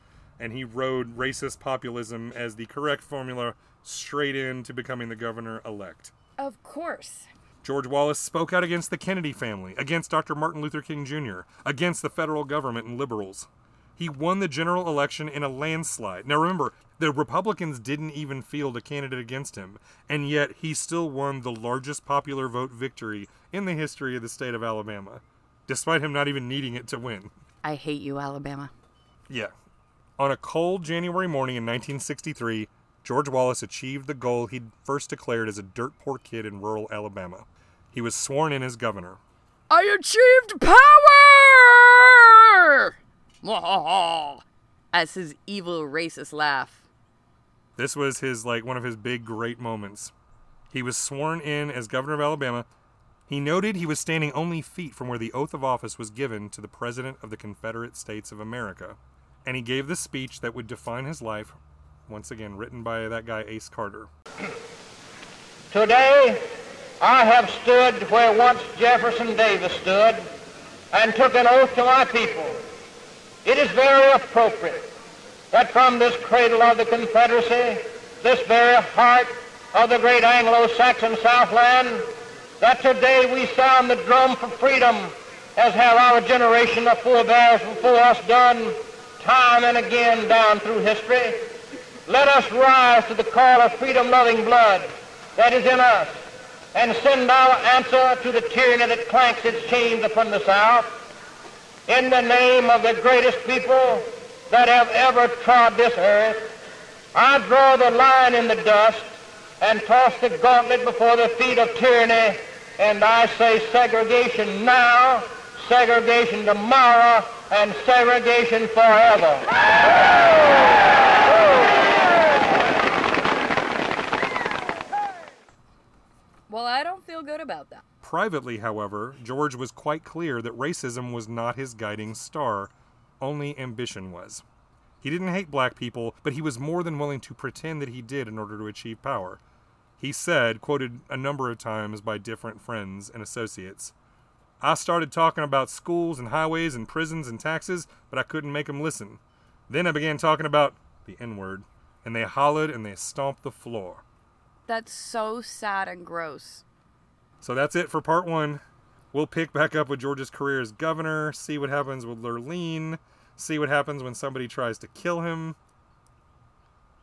and he rode racist populism as the correct formula straight into becoming the governor elect. Of course. George Wallace spoke out against the Kennedy family, against Dr. Martin Luther King Jr., against the federal government and liberals. He won the general election in a landslide. Now remember, the Republicans didn't even field a candidate against him, and yet he still won the largest popular vote victory in the history of the state of Alabama, despite him not even needing it to win. I hate you, Alabama. Yeah. On a cold January morning in 1963, George Wallace achieved the goal he'd first declared as a dirt poor kid in rural Alabama. He was sworn in as governor. I achieved power! As his evil racist laugh. This was his like one of his big great moments. He was sworn in as governor of Alabama. He noted he was standing only feet from where the oath of office was given to the president of the Confederate States of America. And he gave the speech that would define his life, once again written by that guy Ace Carter. Today, I have stood where once Jefferson Davis stood and took an oath to my people. It is very appropriate that from this cradle of the Confederacy, this very heart of the great Anglo-Saxon Southland, that today we sound the drum for freedom, as have our generation of forebears before us done time and again down through history. Let us rise to the call of freedom-loving blood that is in us and send our answer to the tyranny that clanks its chains upon the South. In the name of the greatest people that have ever trod this earth, I draw the line in the dust and toss the gauntlet before the feet of tyranny, and I say segregation now, segregation tomorrow, and segregation forever. Well, I don't feel good about that. Privately, however, George was quite clear that racism was not his guiding star, only ambition was. He didn't hate black people, but he was more than willing to pretend that he did in order to achieve power. He said, quoted a number of times by different friends and associates, I started talking about schools and highways and prisons and taxes, but I couldn't make 'em listen. Then I began talking about the N word, and they hollered and they stomped the floor. That's so sad and gross. So that's it for part one. We'll pick back up with George's career as governor, see what happens with Lurleen, see what happens when somebody tries to kill him,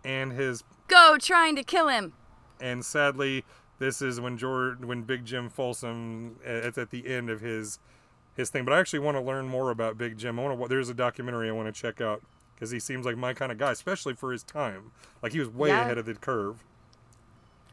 and his Go trying to kill him. and sadly, this is when George, when Big Jim Folsom, uh, it's at the end of his his thing. But I actually want to learn more about Big Jim. I want to. There's a documentary I want to check out because he seems like my kind of guy, especially for his time. Like he was way Yeah. ahead of the curve.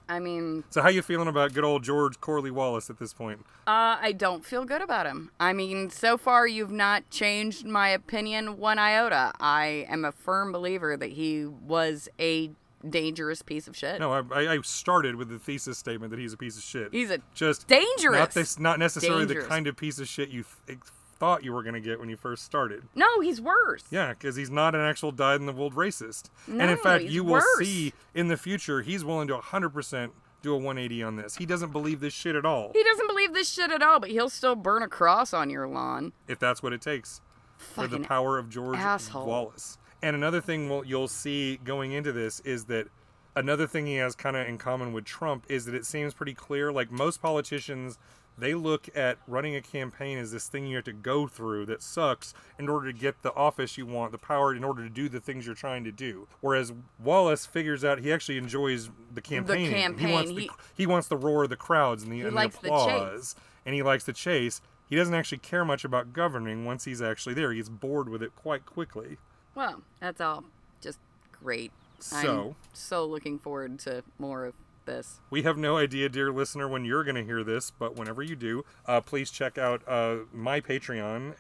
I mean, So how you feeling about good old George Corley Wallace at this point? uh, I don't feel good about him. I mean, so far you've not changed my opinion one iota. I am a firm believer that he was a dangerous piece of shit. No, I, I started with the thesis statement that he's a piece of shit. He's a just dangerous. Not this, not necessarily Dangerous. the kind of piece of shit you th- thought you were going to get when you first started. No, he's worse. Yeah, because he's not an actual dyed in the wool racist. No, and in fact, you will worse. see in the future he's willing to 100% do a 180 on this. He doesn't believe this shit at all. He doesn't believe this shit at all, but he'll still burn a cross on your lawn. if that's what it takes for the power of George asshole. Wallace. And another thing we'll, you'll see going into this is that another thing he has kind of in common with Trump is that it seems pretty clear. Like most politicians, they look at running a campaign as this thing you have to go through that sucks in order to get the office you want, the power in order to do the things you're trying to do. Whereas Wallace figures out he actually enjoys the campaigning. campaign, He wants the he- he wants the roar of the crowds and the, and the likes the applause, and he likes the chase. He doesn't actually care much about governing once he's actually there. He gets bored with it quite quickly. Well, that's all just great. So- I'm so looking forward to more of this. We have no idea, dear listener, when you're going to hear this, but whenever you do, uh, please check out uh, my Patreon,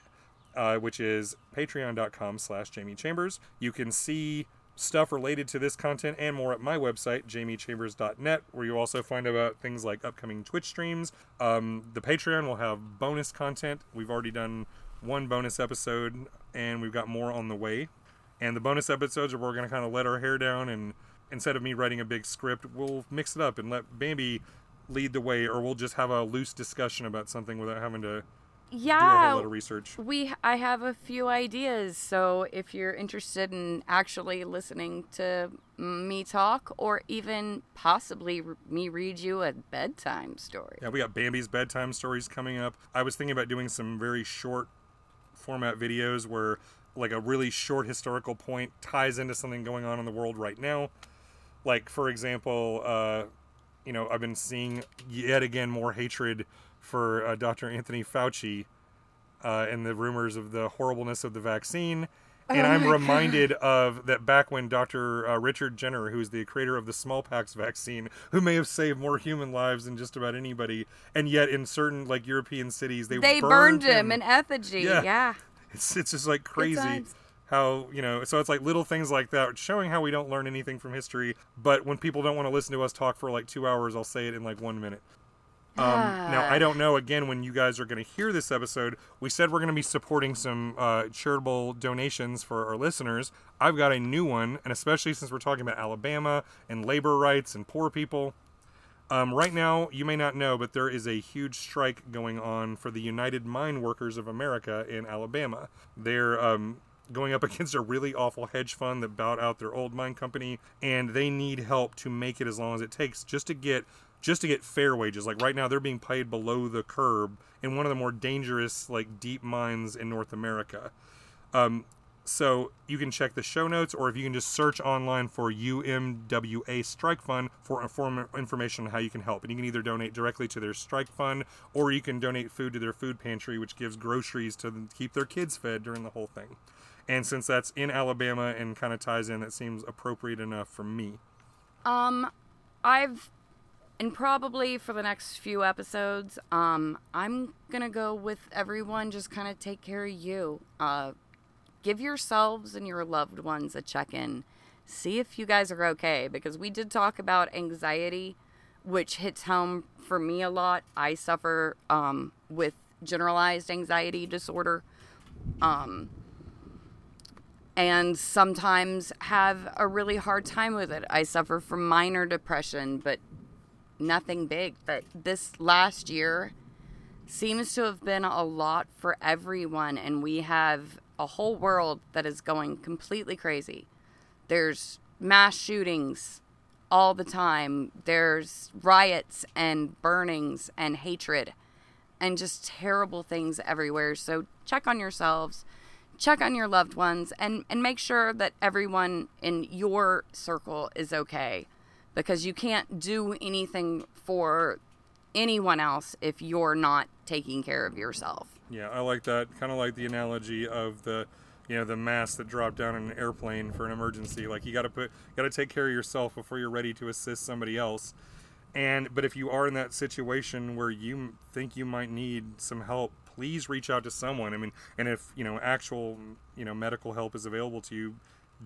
uh, which is patreon.com slash Jamie Chambers. You can see stuff related to this content and more at my website, jamiechambers.net, where you also find about things like upcoming Twitch streams. Um, the Patreon will have bonus content. We've already done one bonus episode, and we've got more on the way. And the bonus episodes are where we're going to kind of let our hair down and instead of me writing a big script, we'll mix it up and let Bambi lead the way, or we'll just have a loose discussion about something without having to do a Yeah, whole lot of research. we I have a few ideas. So if you're interested in actually listening to me talk, or even possibly me read you a bedtime story, Yeah, we got Bambi's bedtime stories coming up. I was thinking about doing some very short format videos where like a really short historical point ties into something going on in the world right now. Like for example, uh, you know, I've been seeing yet again more hatred for uh, Dr. Anthony Fauci uh, and the rumors of the horribleness of the vaccine. And I'm reminded of that back when Dr. Uh, Richard Jenner, who's the creator of the smallpox vaccine, who may have saved more human lives than just about anybody, and yet in certain like European cities they they burned, burned him in effigy. Yeah. Yeah. It's it's just like crazy. How you know. So it's like little things like that, showing how we don't learn anything from history. But when people don't want to listen to us talk for like two hours, I'll say it in like one minute. Um, now I don't know. Again, when you guys are going to hear this episode, we said we're going to be supporting some uh, charitable donations for our listeners. I've got a new one, and especially since we're talking about Alabama and labor rights and poor people. Um, right now, you may not know, but there is a huge strike going on for the United Mine Workers of America in Alabama. They're um, going up against a really awful hedge fund that bought out their old mine company, and they need help to make it as long as it takes just to get just to get fair wages. Like right now, they're being paid below the curb in one of the more dangerous, like deep mines in North America. Um, so you can check the show notes, or if you can just search online for UMWA Strike Fund for inform- information on how you can help. And you can either donate directly to their strike fund, or you can donate food to their food pantry, which gives groceries to keep their kids fed during the whole thing. And since that's in Alabama and kind of ties in, that seems appropriate enough for me. Um, I've, and probably for the next few episodes, um, I'm gonna go with everyone. Just kind of take care of you. Uh, give yourselves and your loved ones a check in. See if you guys are okay because we did talk about anxiety, which hits home for me a lot. I suffer um, with generalized anxiety disorder. Um, and sometimes have a really hard time with it. I suffer from minor depression, but nothing big. But this last year seems to have been a lot for everyone, and we have a whole world that is going completely crazy. There's mass shootings all the time, there's riots and burnings and hatred and just terrible things everywhere. So check on yourselves, check on your loved ones, and, and make sure that everyone in your circle is okay. Because you can't do anything for anyone else if you're not taking care of yourself. Yeah, I like that. Kind of like the analogy of the, you know, the mask that dropped down in an airplane for an emergency. Like you got to put, got to take care of yourself before you're ready to assist somebody else. And but if you are in that situation where you think you might need some help, please reach out to someone. I mean, and if you know actual, you know, medical help is available to you,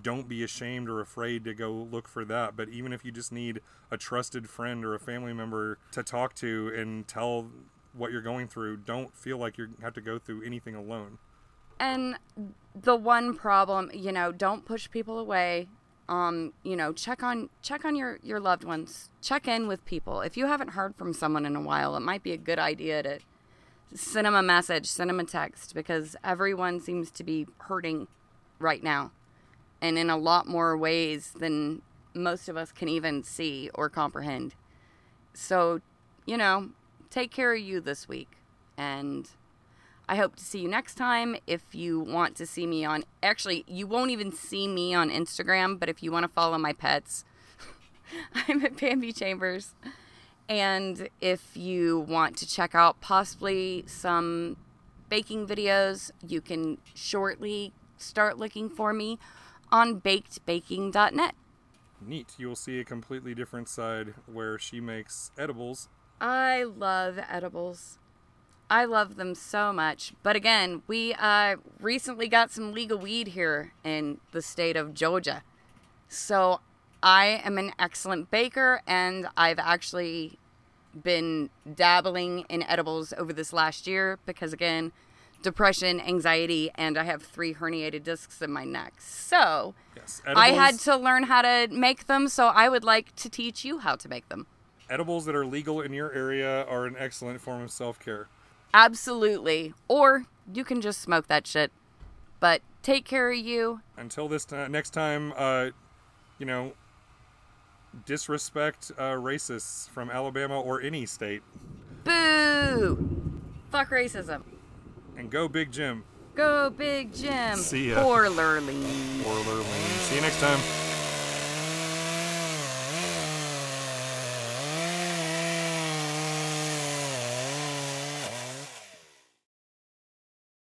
don't be ashamed or afraid to go look for that. But even if you just need a trusted friend or a family member to talk to and tell what you're going through, don't feel like you have to go through anything alone. And the one problem, you know, don't push people away. Um, you know, check on check on your your loved ones. Check in with people. If you haven't heard from someone in a while, it might be a good idea to send a message, send a text because everyone seems to be hurting right now. And in a lot more ways than most of us can even see or comprehend. So, you know, take care of you this week. And I hope to see you next time. If you want to see me on, actually, you won't even see me on Instagram, but if you want to follow my pets, I'm at Bambi Chambers. And if you want to check out possibly some baking videos, you can shortly start looking for me on bakedbaking.net. Neat. You will see a completely different side where she makes edibles. I love edibles. I love them so much. But again, we uh, recently got some legal weed here in the state of Georgia. So I am an excellent baker, and I've actually been dabbling in edibles over this last year because, again, depression, anxiety, and I have three herniated discs in my neck. So Yes. I had to learn how to make them, so I would like to teach you how to make them. edibles that are legal in your area are an excellent form of self-care. Absolutely. Or you can just smoke that shit. But take care of you. Until this time, next time, uh, you know, disrespect uh, racists from Alabama or any state, Boo! Fuck racism. and go Big Jim Go Big Jim. See ya. Poor Lurleen. or Lurleen. See you next time.